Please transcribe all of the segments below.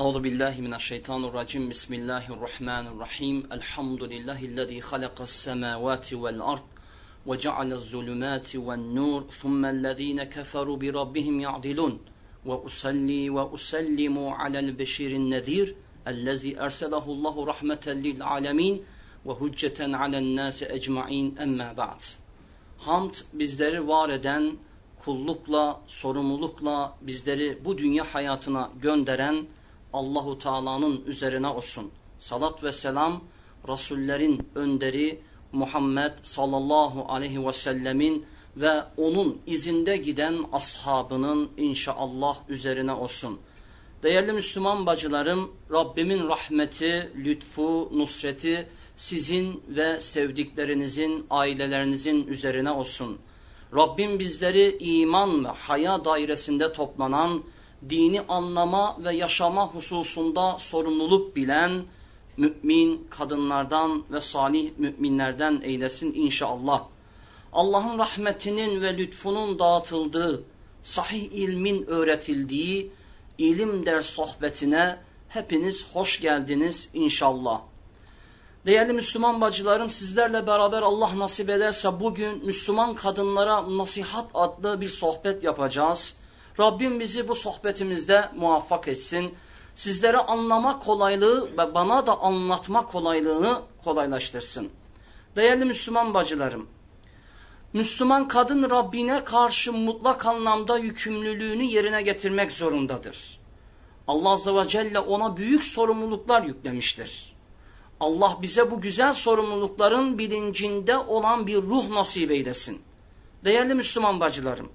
أعوذ بالله من الشيطان الرجيم بسم الله الرحمن الرحيم الحمد لله الذي خلق السماوات والأرض وجعل الظلمات والنور ثم الذين كفروا بربهم يعدلون وأصلي وأسلم على البشير النذير الذي أرسله الله رحمة للعالمين وهجة على الناس ecmaîn emma ba'd. Hamd bizleri var eden, kullukla, sorumlulukla bizleri bu dünya hayatına gönderen Allahu Teala'nın üzerine olsun. Salat ve selam Resullerin önderi Muhammed sallallahu aleyhi ve sellemin ve onun izinde giden ashabının inşallah üzerine olsun. Değerli Müslüman bacılarım, Rabbimin rahmeti, lütfu, nusreti sizin ve sevdiklerinizin, ailelerinizin üzerine olsun. Rabbim bizleri iman ve haya dairesinde toplanan, dini anlama ve yaşama hususunda sorumluluk bilen mümin kadınlardan ve salih müminlerden eylesin inşallah. Allah'ın rahmetinin ve lütfunun dağıtıldığı, sahih ilmin öğretildiği ilim ders sohbetine hepiniz hoş geldiniz inşallah. Değerli Müslüman bacılarım sizlerle beraber Allah nasip ederse bugün Müslüman kadınlara nasihat adlı bir sohbet yapacağız. Rabbim bizi bu sohbetimizde muvaffak etsin. Sizlere anlama kolaylığı ve bana da anlatma kolaylığını kolaylaştırsın. Değerli Müslüman bacılarım, Müslüman kadın Rabbine karşı mutlak anlamda yükümlülüğünü yerine getirmek zorundadır. Allah Azze ve Celle ona büyük sorumluluklar yüklemiştir. Allah bize bu güzel sorumlulukların bilincinde olan bir ruh nasip eylesin. Değerli Müslüman bacılarım,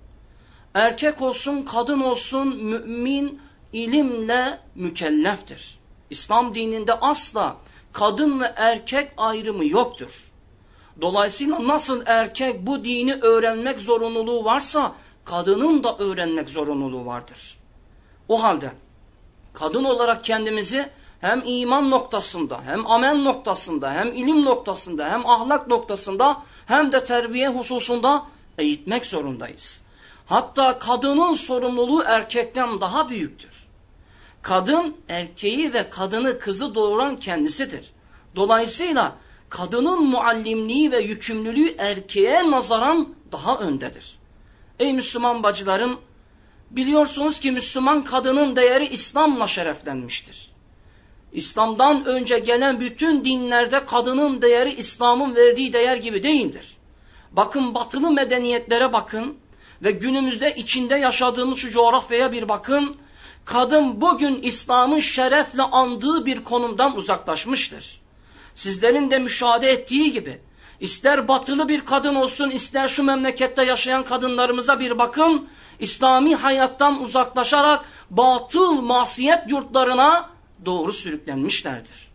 erkek olsun kadın olsun mümin ilimle mükelleftir. İslam dininde asla kadın ve erkek ayrımı yoktur. Dolayısıyla nasıl erkek bu dini öğrenmek zorunluluğu varsa kadının da öğrenmek zorunluluğu vardır. O halde kadın olarak kendimizi hem iman noktasında, hem amel noktasında, hem ilim noktasında, hem ahlak noktasında, hem de terbiye hususunda eğitmek zorundayız. Hatta kadının sorumluluğu erkekten daha büyüktür. Kadın erkeği ve kadını kızı doğuran kendisidir. Dolayısıyla kadının muallimliği ve yükümlülüğü erkeğe nazaran daha öndedir. Ey Müslüman bacılarım, biliyorsunuz ki Müslüman kadının değeri İslam'la şereflenmiştir. İslam'dan önce gelen bütün dinlerde kadının değeri İslam'ın verdiği değer gibi değildir. Bakın batılı medeniyetlere bakın ve günümüzde içinde yaşadığımız şu coğrafyaya bir bakın. Kadın bugün İslam'ın şerefle andığı bir konumdan uzaklaşmıştır. Sizlerin de müşahede ettiği gibi ister batılı bir kadın olsun ister şu memlekette yaşayan kadınlarımıza bir bakın. İslami hayattan uzaklaşarak batıl masiyet yurtlarına doğru sürüklenmişlerdir.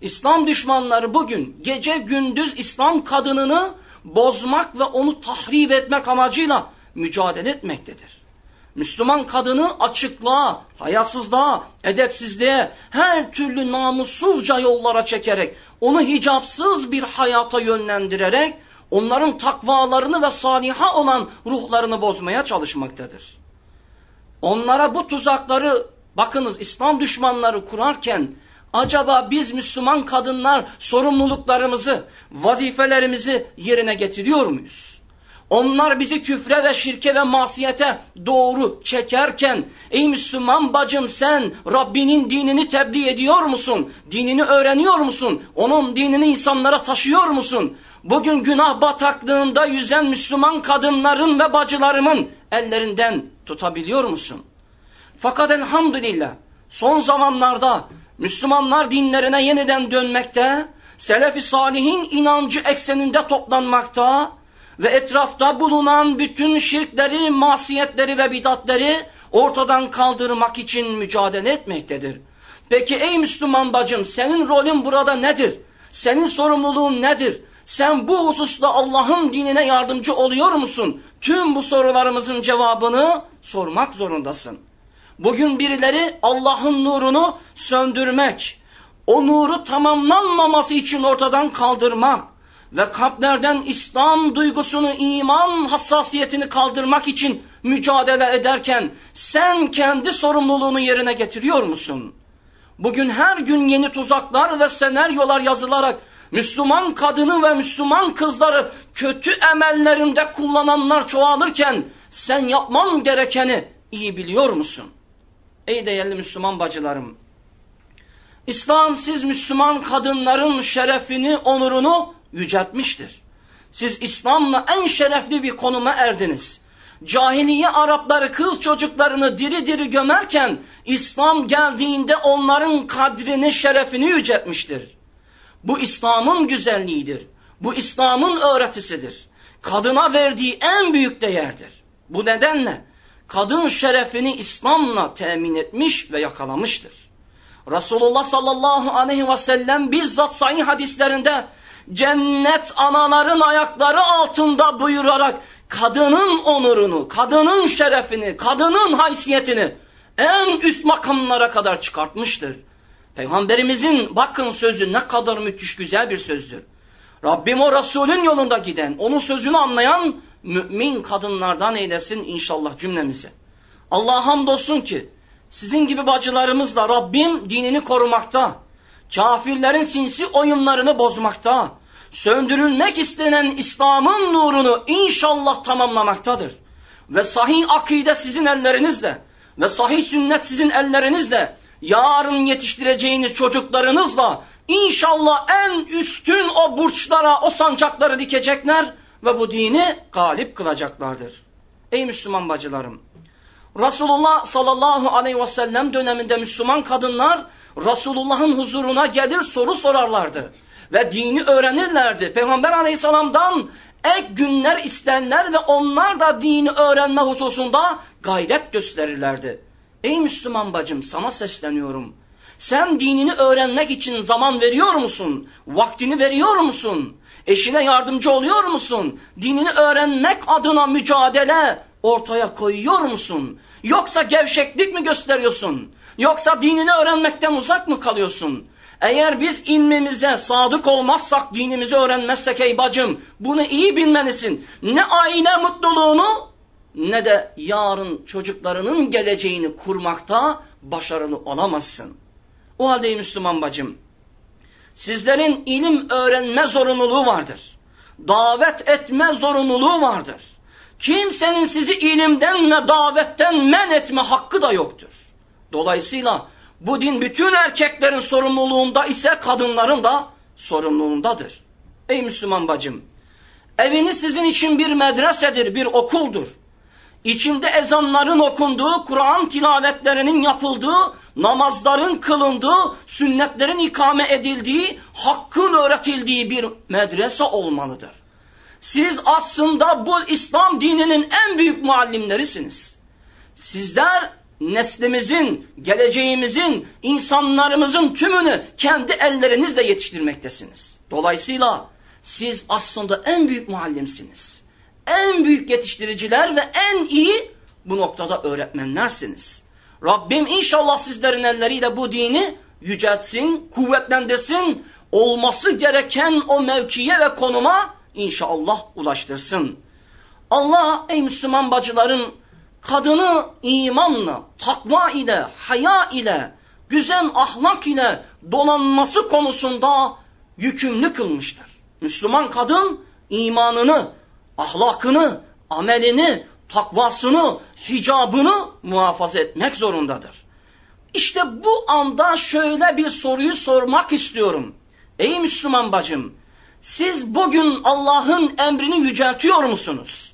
İslam düşmanları bugün gece gündüz İslam kadınını bozmak ve onu tahrip etmek amacıyla mücadele etmektedir. Müslüman kadını açıklığa, hayasızlığa, edepsizliğe, her türlü namussuzca yollara çekerek, onu hicapsız bir hayata yönlendirerek, onların takvalarını ve saliha olan ruhlarını bozmaya çalışmaktadır. Onlara bu tuzakları, bakınız İslam düşmanları kurarken, acaba biz Müslüman kadınlar sorumluluklarımızı, vazifelerimizi yerine getiriyor muyuz? Onlar bizi küfre ve şirke ve masiyete doğru çekerken ey Müslüman bacım sen Rabbinin dinini tebliğ ediyor musun? Dinini öğreniyor musun? Onun dinini insanlara taşıyor musun? Bugün günah bataklığında yüzen Müslüman kadınların ve bacılarımın ellerinden tutabiliyor musun? Fakat elhamdülillah son zamanlarda Müslümanlar dinlerine yeniden dönmekte, Selefi Salihin inancı ekseninde toplanmakta, ve etrafta bulunan bütün şirkleri, masiyetleri ve bidatleri ortadan kaldırmak için mücadele etmektedir. Peki ey Müslüman bacım senin rolün burada nedir? Senin sorumluluğun nedir? Sen bu hususta Allah'ın dinine yardımcı oluyor musun? Tüm bu sorularımızın cevabını sormak zorundasın. Bugün birileri Allah'ın nurunu söndürmek, o nuru tamamlanmaması için ortadan kaldırmak, ve kalplerden İslam duygusunu, iman hassasiyetini kaldırmak için mücadele ederken sen kendi sorumluluğunu yerine getiriyor musun? Bugün her gün yeni tuzaklar ve senaryolar yazılarak Müslüman kadını ve Müslüman kızları kötü emellerinde kullananlar çoğalırken sen yapman gerekeni iyi biliyor musun? Ey değerli Müslüman bacılarım, İslam siz Müslüman kadınların şerefini, onurunu yüceltmiştir. Siz İslam'la en şerefli bir konuma erdiniz. Cahiliye Arapları kız çocuklarını diri diri gömerken İslam geldiğinde onların kadrini, şerefini yüceltmiştir. Bu İslam'ın güzelliğidir. Bu İslam'ın öğretisidir. Kadına verdiği en büyük değerdir. Bu nedenle kadın şerefini İslam'la temin etmiş ve yakalamıştır. Resulullah sallallahu aleyhi ve sellem bizzat sahih hadislerinde cennet anaların ayakları altında buyurarak kadının onurunu, kadının şerefini, kadının haysiyetini en üst makamlara kadar çıkartmıştır. Peygamberimizin bakın sözü ne kadar müthiş güzel bir sözdür. Rabbim o Resulün yolunda giden, onun sözünü anlayan mümin kadınlardan eylesin inşallah cümlemizi. Allah hamdolsun ki sizin gibi bacılarımızla Rabbim dinini korumakta, kafirlerin sinsi oyunlarını bozmakta, söndürülmek istenen İslam'ın nurunu inşallah tamamlamaktadır. Ve sahih akide sizin ellerinizle ve sahih sünnet sizin ellerinizle yarın yetiştireceğiniz çocuklarınızla inşallah en üstün o burçlara, o sancakları dikecekler ve bu dini galip kılacaklardır. Ey Müslüman bacılarım! Resulullah sallallahu aleyhi ve sellem döneminde Müslüman kadınlar Resulullah'ın huzuruna gelir soru sorarlardı. Ve dini öğrenirlerdi. Peygamber aleyhisselamdan ek günler isterler ve onlar da dini öğrenme hususunda gayret gösterirlerdi. Ey Müslüman bacım sana sesleniyorum. Sen dinini öğrenmek için zaman veriyor musun? Vaktini veriyor musun? Eşine yardımcı oluyor musun? Dinini öğrenmek adına mücadele ortaya koyuyor musun? Yoksa gevşeklik mi gösteriyorsun? Yoksa dinini öğrenmekten uzak mı kalıyorsun? Eğer biz ilmimize sadık olmazsak, dinimizi öğrenmezsek ey bacım, bunu iyi bilmelisin. Ne aile mutluluğunu ne de yarın çocuklarının geleceğini kurmakta başarılı olamazsın. O halde Müslüman bacım, sizlerin ilim öğrenme zorunluluğu vardır. Davet etme zorunluluğu vardır. Kimsenin sizi ilimden ve davetten men etme hakkı da yoktur. Dolayısıyla bu din bütün erkeklerin sorumluluğunda ise kadınların da sorumluluğundadır. Ey Müslüman bacım, eviniz sizin için bir medresedir, bir okuldur. İçinde ezanların okunduğu, Kur'an tilavetlerinin yapıldığı, namazların kılındığı, sünnetlerin ikame edildiği, hakkın öğretildiği bir medrese olmalıdır. Siz aslında bu İslam dininin en büyük muallimlerisiniz. Sizler neslimizin, geleceğimizin, insanlarımızın tümünü kendi ellerinizle yetiştirmektesiniz. Dolayısıyla siz aslında en büyük muallimsiniz. En büyük yetiştiriciler ve en iyi bu noktada öğretmenlersiniz. Rabbim inşallah sizlerin elleriyle bu dini yüceltsin, kuvvetlendirsin, olması gereken o mevkiye ve konuma inşallah ulaştırsın. Allah ey Müslüman bacıların kadını imanla, takva ile, haya ile, güzel ahlak ile donanması konusunda yükümlü kılmıştır. Müslüman kadın imanını, ahlakını, amelini, takvasını, hicabını muhafaza etmek zorundadır. İşte bu anda şöyle bir soruyu sormak istiyorum. Ey Müslüman bacım, siz bugün Allah'ın emrini yüceltiyor musunuz?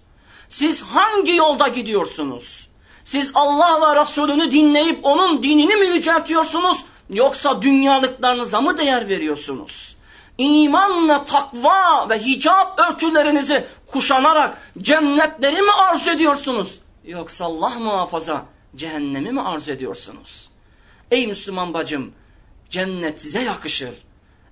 Siz hangi yolda gidiyorsunuz? Siz Allah ve Resulünü dinleyip onun dinini mi yüceltiyorsunuz? Yoksa dünyalıklarınıza mı değer veriyorsunuz? İmanla takva ve hicap örtülerinizi kuşanarak cennetleri mi arz ediyorsunuz? Yoksa Allah muhafaza cehennemi mi arz ediyorsunuz? Ey Müslüman bacım cennet size yakışır.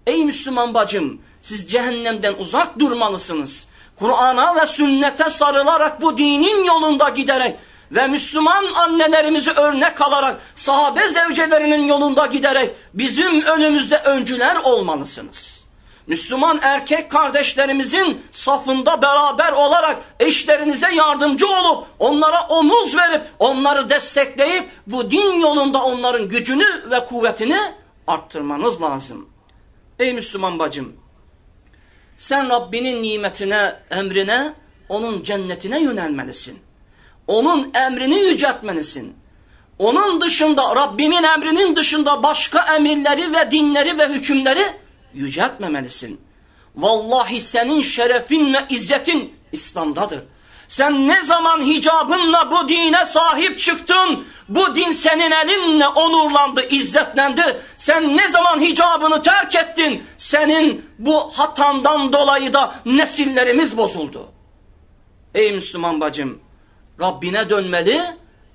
Ey Müslüman bacım siz cehennemden uzak durmalısınız. Kur'an'a ve sünnete sarılarak bu dinin yolunda giderek ve Müslüman annelerimizi örnek alarak sahabe zevcelerinin yolunda giderek bizim önümüzde öncüler olmalısınız. Müslüman erkek kardeşlerimizin safında beraber olarak eşlerinize yardımcı olup onlara omuz verip onları destekleyip bu din yolunda onların gücünü ve kuvvetini arttırmanız lazım. Ey Müslüman bacım, sen Rabbinin nimetine, emrine, onun cennetine yönelmelisin. Onun emrini yüceltmelisin. Onun dışında, Rabbimin emrinin dışında başka emirleri ve dinleri ve hükümleri yüceltmemelisin. Vallahi senin şerefin ve izzetin İslam'dadır. Sen ne zaman hicabınla bu dine sahip çıktın, bu din senin elinle onurlandı, izzetlendi. Sen ne zaman hicabını terk ettin, senin bu hatandan dolayı da nesillerimiz bozuldu. Ey Müslüman bacım, Rabbine dönmeli,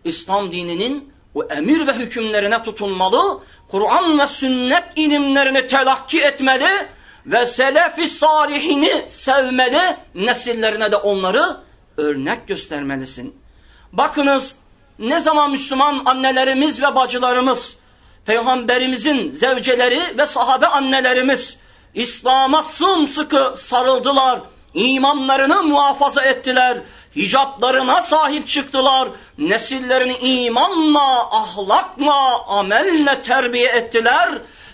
İslam dininin o emir ve hükümlerine tutunmalı, Kur'an ve sünnet ilimlerini telakki etmeli ve selef-i salihini sevmeli, nesillerine de onları örnek göstermelisin. Bakınız ne zaman Müslüman annelerimiz ve bacılarımız, Peygamberimizin zevceleri ve sahabe annelerimiz İslam'a sımsıkı sarıldılar, imanlarını muhafaza ettiler, hicaplarına sahip çıktılar, nesillerini imanla, ahlakla, amelle terbiye ettiler,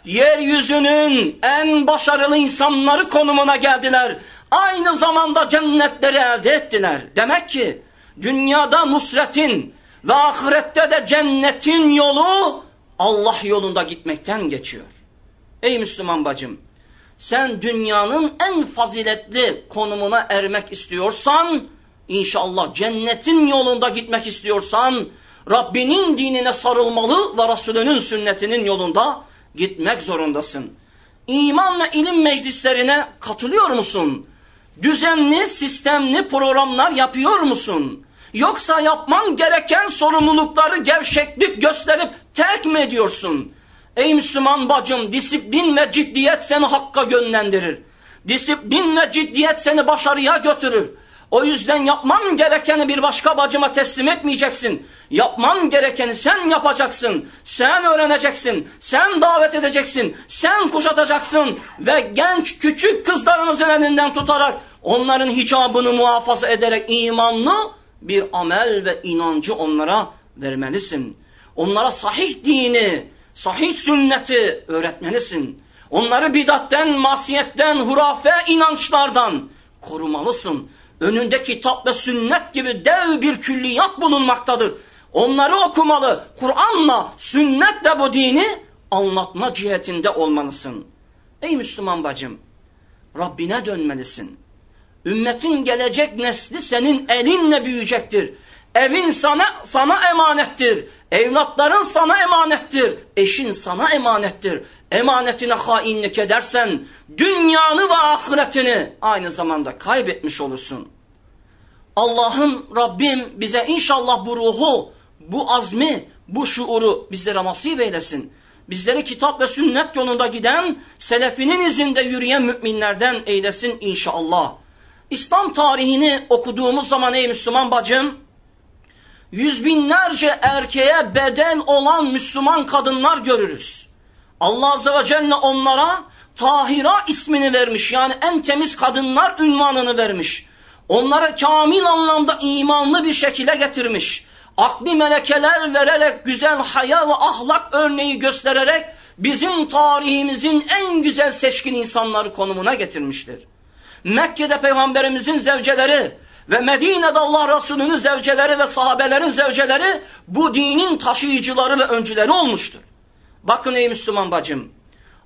yeryüzünün en başarılı insanları konumuna geldiler. Aynı zamanda cennetleri elde ettiler. Demek ki dünyada nusretin ve ahirette de cennetin yolu Allah yolunda gitmekten geçiyor. Ey Müslüman bacım, sen dünyanın en faziletli konumuna ermek istiyorsan, inşallah cennetin yolunda gitmek istiyorsan, Rabbinin dinine sarılmalı ve Resulünün sünnetinin yolunda gitmek zorundasın. İman ve ilim meclislerine katılıyor musun? Düzenli, sistemli programlar yapıyor musun? Yoksa yapman gereken sorumlulukları gevşeklik gösterip terk mi ediyorsun? Ey Müslüman bacım disiplin ve ciddiyet seni hakka yönlendirir. Disiplin ve ciddiyet seni başarıya götürür. O yüzden yapman gerekeni bir başka bacıma teslim etmeyeceksin. Yapman gerekeni sen yapacaksın. Sen öğreneceksin. Sen davet edeceksin. Sen kuşatacaksın. Ve genç küçük kızlarımızın elinden tutarak onların hicabını muhafaza ederek imanlı bir amel ve inancı onlara vermelisin. Onlara sahih dini, sahih sünneti öğretmelisin. Onları bidatten, masiyetten, hurafe inançlardan korumalısın. Önünde kitap ve sünnet gibi dev bir külliyat bulunmaktadır. Onları okumalı. Kur'an'la, sünnetle bu dini anlatma cihetinde olmalısın. Ey Müslüman bacım, Rabbine dönmelisin. Ümmetin gelecek nesli senin elinle büyüyecektir. Evin sana, sana emanettir. Evlatların sana emanettir. Eşin sana emanettir. Emanetine hainlik edersen dünyanı ve ahiretini aynı zamanda kaybetmiş olursun. Allah'ım Rabbim bize inşallah bu ruhu, bu azmi, bu şuuru bizlere nasip eylesin. Bizleri kitap ve sünnet yolunda giden, selefinin izinde yürüyen müminlerden eylesin inşallah. İslam tarihini okuduğumuz zaman ey Müslüman bacım, yüz binlerce erkeğe beden olan Müslüman kadınlar görürüz. Allah Azze ve Celle onlara Tahira ismini vermiş. Yani en temiz kadınlar ünvanını vermiş. Onları kamil anlamda imanlı bir şekilde getirmiş. Akli melekeler vererek, güzel haya ve ahlak örneği göstererek bizim tarihimizin en güzel seçkin insanları konumuna getirmiştir. Mekke'de peygamberimizin zevceleri ve Medine'de Allah Resulü'nün zevceleri ve sahabelerin zevceleri bu dinin taşıyıcıları ve öncüleri olmuştur. Bakın ey Müslüman bacım,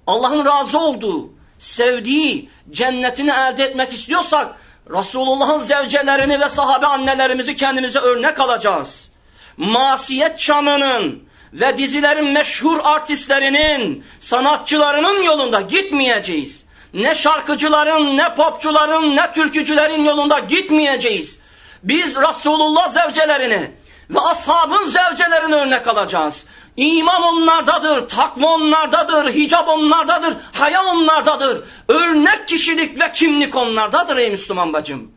Allah'ın razı olduğu, sevdiği cennetini elde etmek istiyorsak Resulullah'ın zevcelerini ve sahabe annelerimizi kendimize örnek alacağız. Masiyet çamının ve dizilerin meşhur artistlerinin, sanatçılarının yolunda gitmeyeceğiz. Ne şarkıcıların, ne popçuların, ne türkücülerin yolunda gitmeyeceğiz. Biz Resulullah zevcelerini ve ashabın zevcelerini örnek alacağız. İman onlardadır, takva onlardadır, hicab onlardadır, haya onlardadır. Örnek kişilik ve kimlik onlardadır ey Müslüman bacım.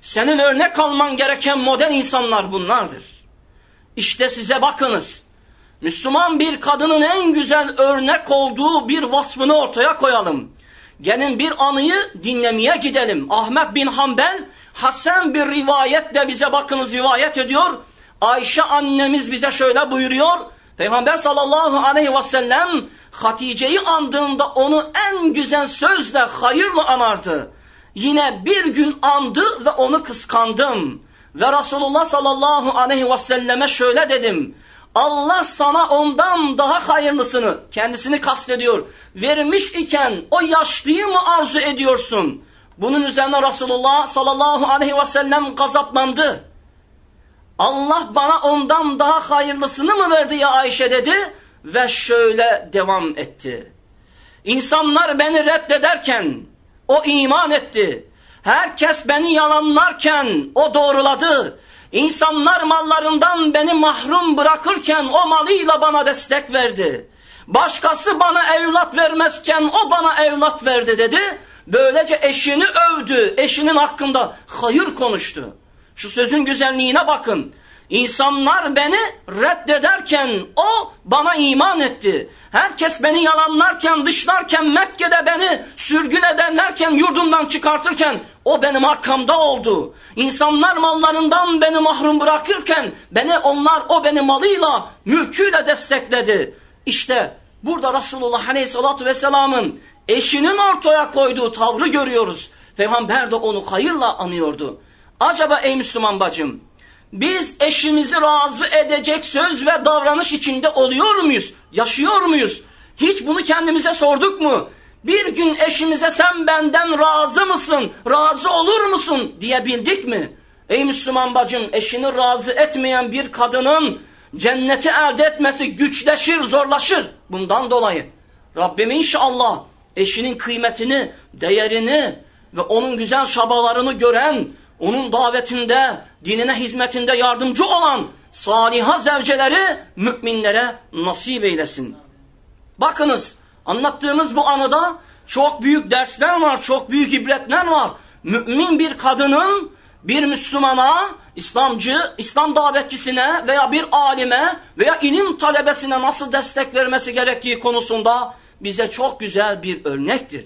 Senin örnek alman gereken model insanlar bunlardır. İşte size bakınız. Müslüman bir kadının en güzel örnek olduğu bir vasfını ortaya koyalım. Gelin bir anıyı dinlemeye gidelim. Ahmet bin Hanbel Hasan bir rivayetle bize bakınız rivayet ediyor. Ayşe annemiz bize şöyle buyuruyor. Peygamber sallallahu aleyhi ve sellem Hatice'yi andığında onu en güzel sözle, hayırla anardı. Yine bir gün andı ve onu kıskandım. Ve Resulullah sallallahu aleyhi ve selleme şöyle dedim. Allah sana ondan daha hayırlısını, kendisini kastediyor, vermiş iken o yaşlıyı mı arzu ediyorsun? Bunun üzerine Resulullah sallallahu aleyhi ve sellem gazaplandı. Allah bana ondan daha hayırlısını mı verdi ya Ayşe dedi ve şöyle devam etti. İnsanlar beni reddederken o iman etti. Herkes beni yalanlarken o doğruladı. İnsanlar mallarından beni mahrum bırakırken o malıyla bana destek verdi. Başkası bana evlat vermezken o bana evlat verdi dedi. Böylece eşini övdü, eşinin hakkında hayır konuştu. Şu sözün güzelliğine bakın. İnsanlar beni reddederken o bana iman etti. Herkes beni yalanlarken, dışlarken, Mekke'de beni sürgün ederlerken, yurdumdan çıkartırken o benim arkamda oldu. İnsanlar mallarından beni mahrum bırakırken beni onlar o beni malıyla, mülküyle destekledi. İşte burada Resulullah Aleyhisselatü Vesselam'ın eşinin ortaya koyduğu tavrı görüyoruz. Peygamber de onu hayırla anıyordu. Acaba ey Müslüman bacım, biz eşimizi razı edecek söz ve davranış içinde oluyor muyuz? Yaşıyor muyuz? Hiç bunu kendimize sorduk mu? Bir gün eşimize sen benden razı mısın, razı olur musun diyebildik mi? Ey Müslüman bacım eşini razı etmeyen bir kadının cenneti elde etmesi güçleşir, zorlaşır. Bundan dolayı Rabbim inşallah eşinin kıymetini, değerini ve onun güzel şabalarını gören, onun davetinde, dinine hizmetinde yardımcı olan saliha zevceleri müminlere nasip eylesin. Bakınız anlattığımız bu anıda çok büyük dersler var, çok büyük ibretler var. Mümin bir kadının bir Müslümana, İslamcı, İslam davetçisine veya bir alime veya ilim talebesine nasıl destek vermesi gerektiği konusunda bize çok güzel bir örnektir.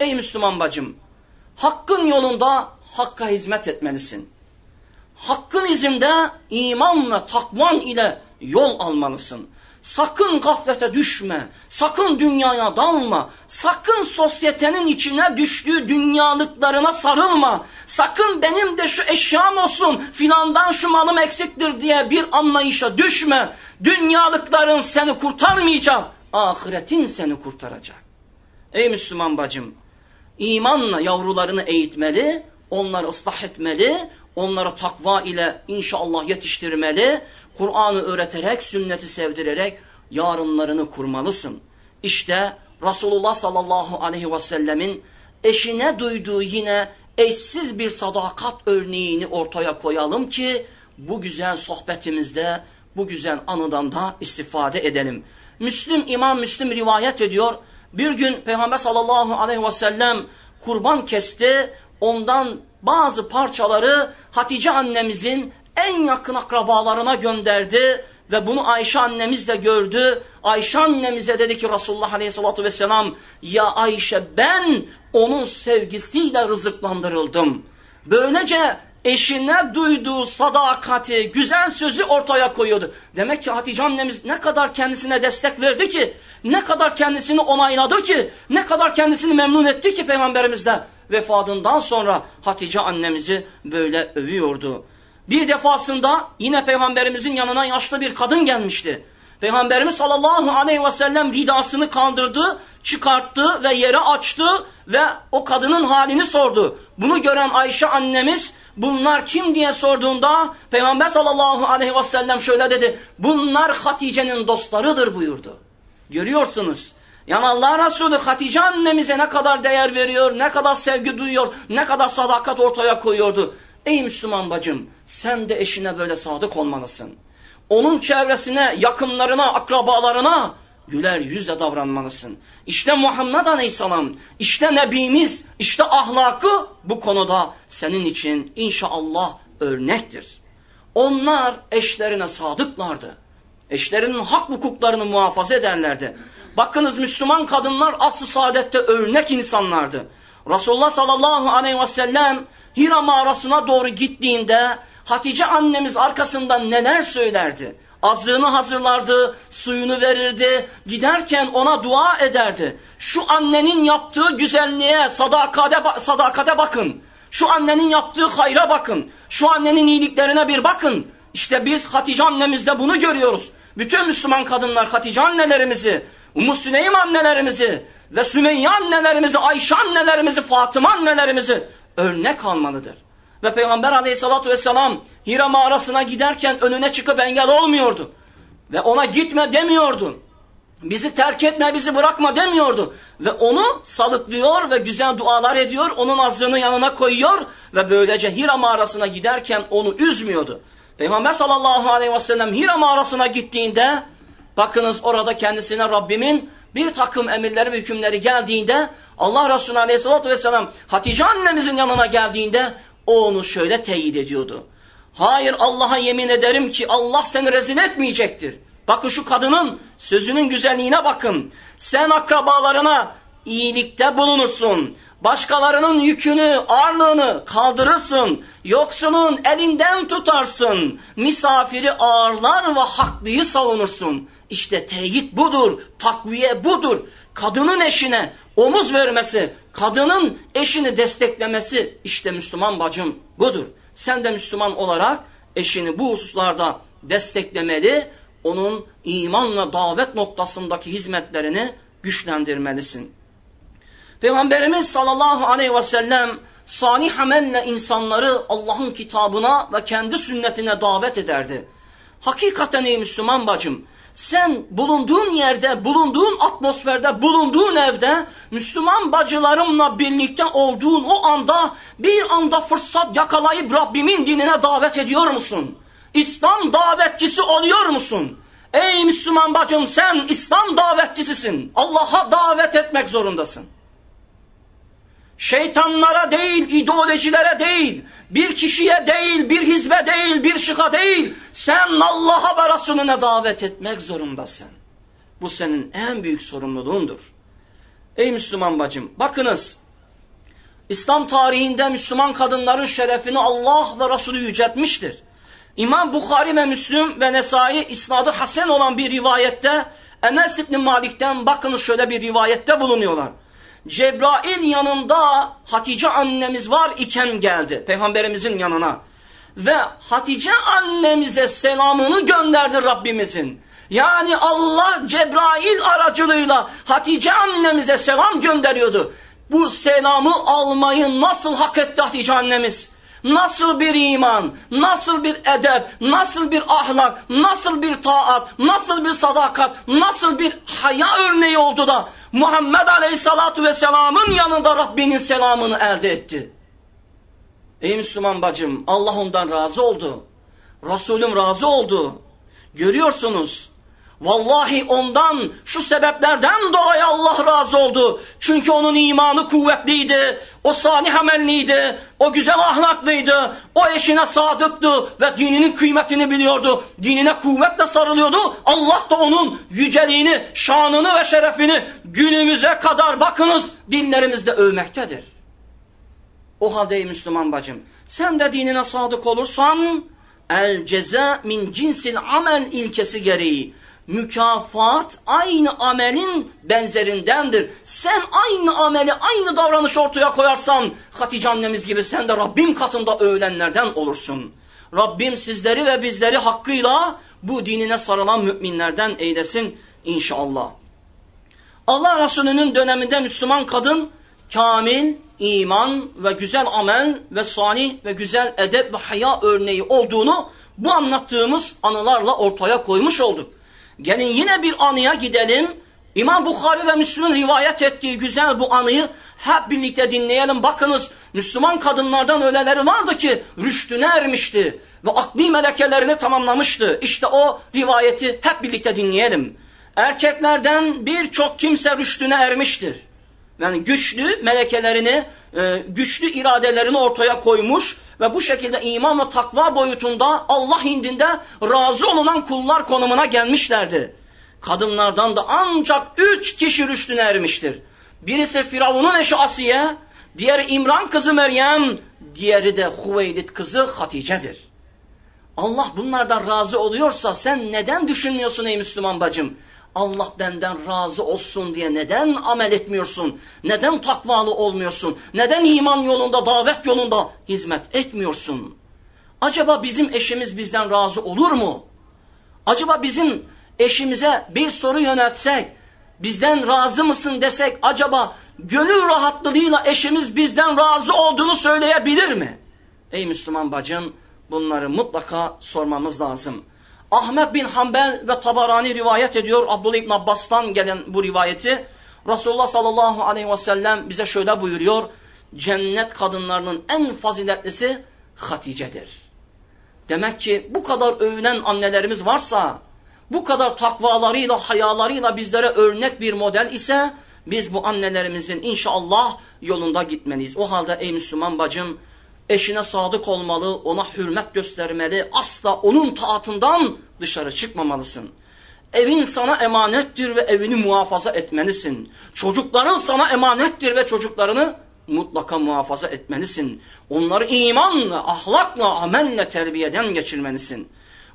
Ey Müslüman bacım, hakkın yolunda hakka hizmet etmelisin. Hakkın izinde iman ve takvan ile yol almalısın. Sakın gaflete düşme, sakın dünyaya dalma, sakın sosyetenin içine düştüğü dünyalıklarına sarılma, sakın benim de şu eşyam olsun, filandan şu malım eksiktir diye bir anlayışa düşme. Dünyalıkların seni kurtarmayacak, ahiretin seni kurtaracak. Ey Müslüman bacım, imanla yavrularını eğitmeli, onları ıslah etmeli, onları takva ile inşallah yetiştirmeli, Kur'an'ı öğreterek, sünneti sevdirerek yarınlarını kurmalısın. İşte Resulullah sallallahu aleyhi ve sellemin eşine duyduğu yine eşsiz bir sadakat örneğini ortaya koyalım ki bu güzel sohbetimizde, bu güzel anıdan da istifade edelim. Müslim, İmam Müslim rivayet ediyor. Bir gün Peygamber sallallahu aleyhi ve sellem kurban kesti. Ondan bazı parçaları Hatice annemizin en yakın akrabalarına gönderdi ve bunu Ayşe annemiz de gördü. Ayşe annemize dedi ki Resulullah Aleyhisselatü Vesselam ya Ayşe ben onun sevgisiyle rızıklandırıldım. Böylece eşine duyduğu sadakati, güzel sözü ortaya koyuyordu. Demek ki Hatice annemiz ne kadar kendisine destek verdi ki, ne kadar kendisini onayladı ki, ne kadar kendisini memnun etti ki Peygamberimiz de vefatından sonra Hatice annemizi böyle övüyordu. Bir defasında yine Peygamberimizin yanına yaşlı bir kadın gelmişti. Peygamberimiz sallallahu aleyhi ve sellem ridasını kaldırdı, çıkarttı ve yere açtı ve o kadının halini sordu. Bunu gören Ayşe annemiz bunlar kim diye sorduğunda Peygamber sallallahu aleyhi ve sellem şöyle dedi. Bunlar Hatice'nin dostlarıdır buyurdu. Görüyorsunuz. Yani Allah Resulü Hatice annemize ne kadar değer veriyor, ne kadar sevgi duyuyor, ne kadar sadakat ortaya koyuyordu. Ey Müslüman bacım sen de eşine böyle sadık olmalısın. Onun çevresine, yakınlarına, akrabalarına güler yüzle davranmalısın. İşte Muhammed Aleyhisselam, işte Nebimiz, işte ahlakı bu konuda senin için inşallah örnektir. Onlar eşlerine sadıklardı. Eşlerinin hak hukuklarını muhafaza ederlerdi. Bakınız Müslüman kadınlar aslı saadette örnek insanlardı. Resulullah sallallahu aleyhi ve sellem Hira mağarasına doğru gittiğinde Hatice annemiz arkasından neler söylerdi? Azlığını hazırlardı, suyunu verirdi, giderken ona dua ederdi. Şu annenin yaptığı güzelliğe, sadakate, sadakate bakın. Şu annenin yaptığı hayra bakın. Şu annenin iyiliklerine bir bakın. İşte biz Hatice annemizde bunu görüyoruz. Bütün Müslüman kadınlar Hatice annelerimizi, Ummu Süleym annelerimizi ve Sümeyye annelerimizi, Ayşe annelerimizi, Fatıma annelerimizi örnek almalıdır. Ve Peygamber aleyhissalatü vesselam Hira mağarasına giderken önüne çıkıp engel olmuyordu. Ve ona gitme demiyordu. Bizi terk etme, bizi bırakma demiyordu. Ve onu salıklıyor ve güzel dualar ediyor. Onun azlığını yanına koyuyor. Ve böylece Hira mağarasına giderken onu üzmüyordu. Peygamber sallallahu aleyhi ve sellem Hira mağarasına gittiğinde bakınız orada kendisine Rabbimin bir takım emirleri ve hükümleri geldiğinde Allah Resulü aleyhissalatü vesselam Hatice annemizin yanına geldiğinde o onu şöyle teyit ediyordu. Hayır Allah'a yemin ederim ki Allah seni rezil etmeyecektir. Bakın şu kadının sözünün güzelliğine bakın. Sen akrabalarına iyilikte bulunursun. Başkalarının yükünü, ağırlığını kaldırırsın. Yoksulun elinden tutarsın. Misafiri ağırlar ve haklıyı savunursun. İşte teyit budur, takviye budur. Kadının eşine omuz vermesi, kadının eşini desteklemesi işte Müslüman bacım budur. Sen de Müslüman olarak eşini bu hususlarda desteklemeli, onun imanla davet noktasındaki hizmetlerini güçlendirmelisin. Peygamberimiz sallallahu aleyhi ve sellem salih amelle insanları Allah'ın kitabına ve kendi sünnetine davet ederdi. Hakikaten ey Müslüman bacım, sen bulunduğun yerde, bulunduğun atmosferde, bulunduğun evde Müslüman bacılarımla birlikte olduğun o anda bir anda fırsat yakalayıp Rabbimin dinine davet ediyor musun? İslam davetçisi oluyor musun? Ey Müslüman bacım sen İslam davetçisisin. Allah'a davet etmek zorundasın. Şeytanlara değil, ideolojilere değil, bir kişiye değil, bir hizbe değil, bir şıka değil, sen Allah'a ve Resulüne davet etmek zorundasın. Bu senin en büyük sorumluluğundur. Ey Müslüman bacım, bakınız, İslam tarihinde Müslüman kadınların şerefini Allah ve Resulü yüceltmiştir. İmam Bukhari ve Müslüm ve Nesai isnadı hasen olan bir rivayette Enes İbni Malik'ten bakınız şöyle bir rivayette bulunuyorlar. Cebrail yanında Hatice annemiz var iken geldi peygamberimizin yanına. Ve Hatice annemize selamını gönderdi Rabbimizin. Yani Allah Cebrail aracılığıyla Hatice annemize selam gönderiyordu. Bu selamı almayı nasıl hak etti Hatice annemiz? Nasıl bir iman, nasıl bir edep, nasıl bir ahlak, nasıl bir taat, nasıl bir sadakat, nasıl bir haya örneği oldu da Muhammed Aleyhisselatü Vesselam'ın yanında Rabbinin selamını elde etti. Ey Müslüman bacım Allah ondan razı oldu. Resulüm razı oldu. Görüyorsunuz Vallahi ondan şu sebeplerden dolayı Allah razı oldu. Çünkü onun imanı kuvvetliydi, o salih amelliydi, o güzel ahlaklıydı, o eşine sadıktı ve dininin kıymetini biliyordu. Dinine kuvvetle sarılıyordu. Allah da onun yüceliğini, şanını ve şerefini günümüze kadar bakınız dinlerimizde övmektedir. O halde Müslüman bacım, sen de dinine sadık olursan, el ceza min cinsil amel ilkesi gereği mükafat aynı amelin benzerindendir. Sen aynı ameli, aynı davranış ortaya koyarsan Hatice annemiz gibi sen de Rabbim katında övülenlerden olursun. Rabbim sizleri ve bizleri hakkıyla bu dinine sarılan müminlerden eylesin inşallah. Allah Resulü'nün döneminde Müslüman kadın kamil, iman ve güzel amel ve salih ve güzel edep ve haya örneği olduğunu bu anlattığımız anılarla ortaya koymuş olduk. Gelin yine bir anıya gidelim. İmam Bukhari ve Müslüm'ün rivayet ettiği güzel bu anıyı hep birlikte dinleyelim. Bakınız Müslüman kadınlardan öyleleri vardı ki rüştüne ermişti ve akli melekelerini tamamlamıştı. İşte o rivayeti hep birlikte dinleyelim. Erkeklerden birçok kimse rüştüne ermiştir. Yani güçlü melekelerini, e, güçlü iradelerini ortaya koymuş ve bu şekilde iman ve takva boyutunda Allah indinde razı olunan kullar konumuna gelmişlerdi. Kadınlardan da ancak üç kişi rüştüne ermiştir. Birisi Firavun'un eşi Asiye, diğeri İmran kızı Meryem, diğeri de Hüveylid kızı Hatice'dir. Allah bunlardan razı oluyorsa sen neden düşünmüyorsun ey Müslüman bacım? Allah benden razı olsun diye neden amel etmiyorsun? Neden takvalı olmuyorsun? Neden iman yolunda, davet yolunda hizmet etmiyorsun? Acaba bizim eşimiz bizden razı olur mu? Acaba bizim eşimize bir soru yöneltsek, bizden razı mısın desek acaba gönül rahatlığıyla eşimiz bizden razı olduğunu söyleyebilir mi? Ey Müslüman bacım bunları mutlaka sormamız lazım. Ahmet bin Hanbel ve Tabarani rivayet ediyor Abdullah İbn Abbas'tan gelen bu rivayeti. Resulullah sallallahu aleyhi ve sellem bize şöyle buyuruyor. Cennet kadınlarının en faziletlisi Hatice'dir. Demek ki bu kadar övünen annelerimiz varsa, bu kadar takvalarıyla, hayalarıyla bizlere örnek bir model ise, biz bu annelerimizin inşallah yolunda gitmeliyiz. O halde ey Müslüman bacım, eşine sadık olmalı, ona hürmet göstermeli, asla onun taatından dışarı çıkmamalısın. Evin sana emanettir ve evini muhafaza etmelisin. Çocukların sana emanettir ve çocuklarını mutlaka muhafaza etmelisin. Onları imanla, ahlakla, amelle terbiyeden geçirmelisin.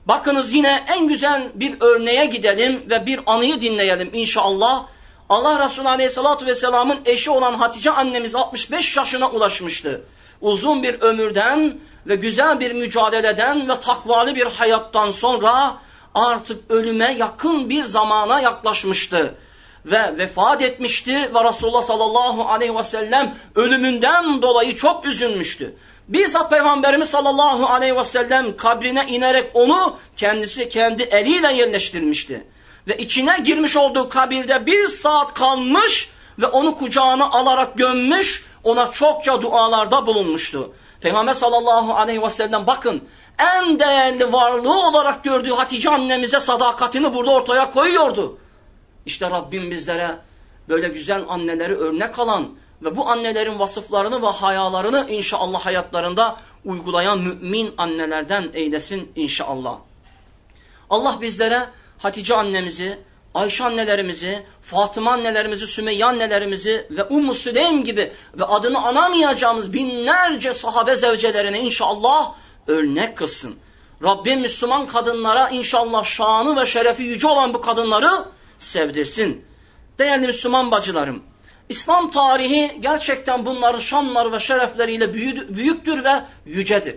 Bakınız yine en güzel bir örneğe gidelim ve bir anıyı dinleyelim inşallah. Allah Resulü Aleyhisselatü Vesselam'ın eşi olan Hatice annemiz 65 yaşına ulaşmıştı uzun bir ömürden ve güzel bir mücadeleden ve takvalı bir hayattan sonra artık ölüme yakın bir zamana yaklaşmıştı. Ve vefat etmişti ve Resulullah sallallahu aleyhi ve sellem ölümünden dolayı çok üzülmüştü. Bizzat Peygamberimiz sallallahu aleyhi ve sellem kabrine inerek onu kendisi kendi eliyle yerleştirmişti. Ve içine girmiş olduğu kabirde bir saat kalmış ve onu kucağına alarak gömmüş ona çokça dualarda bulunmuştu. Peygamber sallallahu aleyhi ve sellem bakın en değerli varlığı olarak gördüğü Hatice annemize sadakatini burada ortaya koyuyordu. İşte Rabbim bizlere böyle güzel anneleri örnek alan ve bu annelerin vasıflarını ve hayalarını inşallah hayatlarında uygulayan mümin annelerden eylesin inşallah. Allah bizlere Hatice annemizi, Ayşe annelerimizi, Fatıma annelerimizi, Sümeyye annelerimizi ve Ummu Süleym gibi ve adını anamayacağımız binlerce sahabe zevcelerine inşallah örnek kılsın. Rabbim Müslüman kadınlara inşallah şanı ve şerefi yüce olan bu kadınları sevdirsin. Değerli Müslüman bacılarım, İslam tarihi gerçekten bunların şanları ve şerefleriyle büyüktür ve yücedir.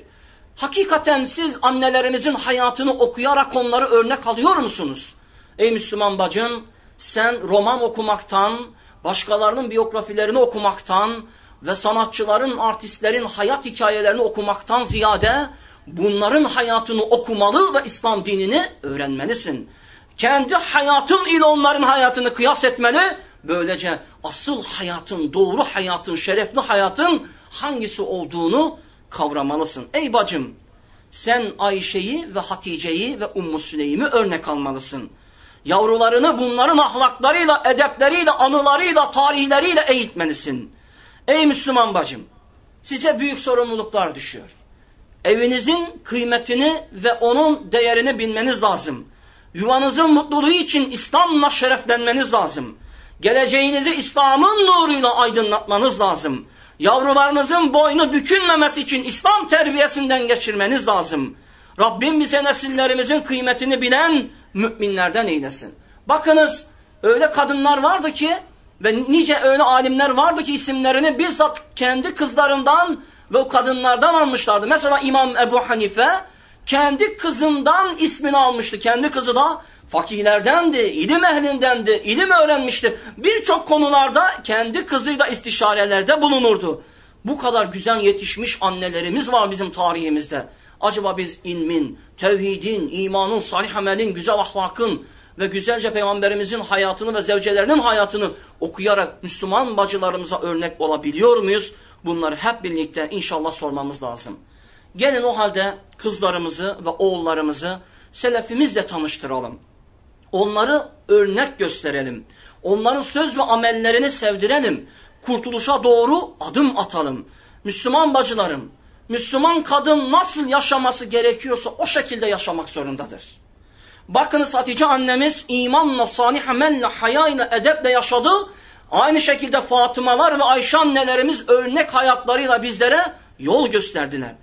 Hakikaten siz annelerimizin hayatını okuyarak onları örnek alıyor musunuz? Ey Müslüman bacım sen roman okumaktan, başkalarının biyografilerini okumaktan ve sanatçıların, artistlerin hayat hikayelerini okumaktan ziyade bunların hayatını okumalı ve İslam dinini öğrenmelisin. Kendi hayatın ile onların hayatını kıyas etmeli. Böylece asıl hayatın, doğru hayatın, şerefli hayatın hangisi olduğunu kavramalısın. Ey bacım sen Ayşe'yi ve Hatice'yi ve Ummu Süleym'i örnek almalısın. Yavrularını bunların ahlaklarıyla, edepleriyle, anılarıyla, tarihleriyle eğitmelisin. Ey Müslüman bacım, size büyük sorumluluklar düşüyor. Evinizin kıymetini ve onun değerini bilmeniz lazım. Yuvanızın mutluluğu için İslam'la şereflenmeniz lazım. Geleceğinizi İslam'ın nuruyla aydınlatmanız lazım. Yavrularınızın boynu bükülmemesi için İslam terbiyesinden geçirmeniz lazım. Rabbim bize nesillerimizin kıymetini bilen müminlerden eylesin. Bakınız öyle kadınlar vardı ki ve nice öyle alimler vardı ki isimlerini bizzat kendi kızlarından ve o kadınlardan almışlardı. Mesela İmam Ebu Hanife kendi kızından ismini almıştı. Kendi kızı da fakihlerdendi, ilim ehlindendi, ilim öğrenmişti. Birçok konularda kendi kızıyla istişarelerde bulunurdu. Bu kadar güzel yetişmiş annelerimiz var bizim tarihimizde. Acaba biz ilmin, tevhidin, imanın, salih amelin, güzel ahlakın ve güzelce peygamberimizin hayatını ve zevcelerinin hayatını okuyarak Müslüman bacılarımıza örnek olabiliyor muyuz? Bunları hep birlikte inşallah sormamız lazım. Gelin o halde kızlarımızı ve oğullarımızı selefimizle tanıştıralım. Onları örnek gösterelim. Onların söz ve amellerini sevdirelim. Kurtuluşa doğru adım atalım. Müslüman bacılarım, Müslüman kadın nasıl yaşaması gerekiyorsa o şekilde yaşamak zorundadır. Bakınız Hatice annemiz imanla, salih amelle, hayayla, edeple yaşadı. Aynı şekilde Fatımalar ve Ayşe annelerimiz örnek hayatlarıyla bizlere yol gösterdiler.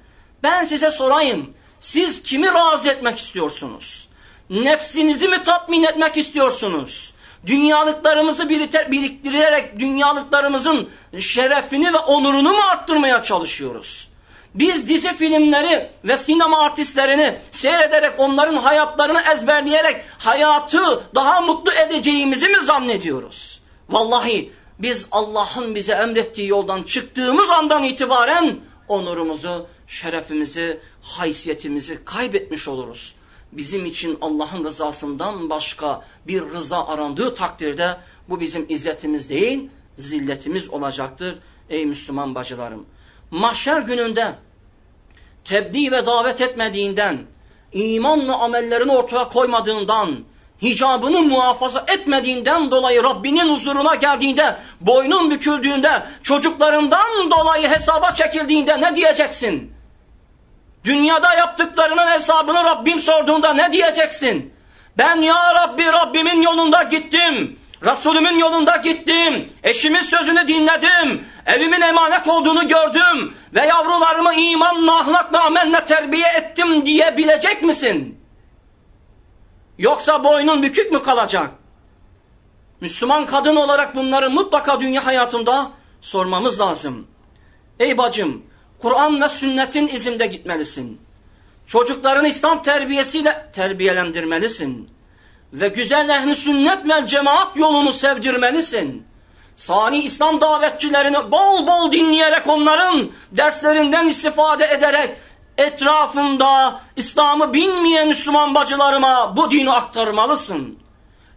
Ben size sorayım. siz kimi razı etmek istiyorsunuz? Nefsinizi mi tatmin etmek istiyorsunuz? Dünyalıklarımızı biriktirerek dünyalıklarımızın şerefini ve onurunu mu arttırmaya çalışıyoruz? Biz dizi filmleri ve sinema artistlerini seyrederek onların hayatlarını ezberleyerek hayatı daha mutlu edeceğimizi mi zannediyoruz? Vallahi biz Allah'ın bize emrettiği yoldan çıktığımız andan itibaren onurumuzu, şerefimizi, haysiyetimizi kaybetmiş oluruz. Bizim için Allah'ın rızasından başka bir rıza arandığı takdirde bu bizim izzetimiz değil, zilletimiz olacaktır ey Müslüman bacılarım. Mahşer gününde tebliğ ve davet etmediğinden, iman ve amellerini ortaya koymadığından, hicabını muhafaza etmediğinden dolayı Rabbinin huzuruna geldiğinde, boynun büküldüğünde, çocuklarından dolayı hesaba çekildiğinde ne diyeceksin? Dünyada yaptıklarının hesabını Rabbim sorduğunda ne diyeceksin? Ben ya Rabbi Rabbimin yolunda gittim. Resulümün yolunda gittim, eşimin sözünü dinledim, evimin emanet olduğunu gördüm ve yavrularımı imanla, ahlakla, amelle terbiye ettim diyebilecek misin? Yoksa boynun bükük mü kalacak? Müslüman kadın olarak bunları mutlaka dünya hayatında sormamız lazım. Ey bacım, Kur'an ve sünnetin izinde gitmelisin. Çocuklarını İslam terbiyesiyle terbiyelendirmelisin ve güzel ehli sünnet ve cemaat yolunu sevdirmelisin. Sani İslam davetçilerini bol bol dinleyerek onların derslerinden istifade ederek etrafında İslam'ı bilmeyen Müslüman bacılarıma bu dini aktarmalısın.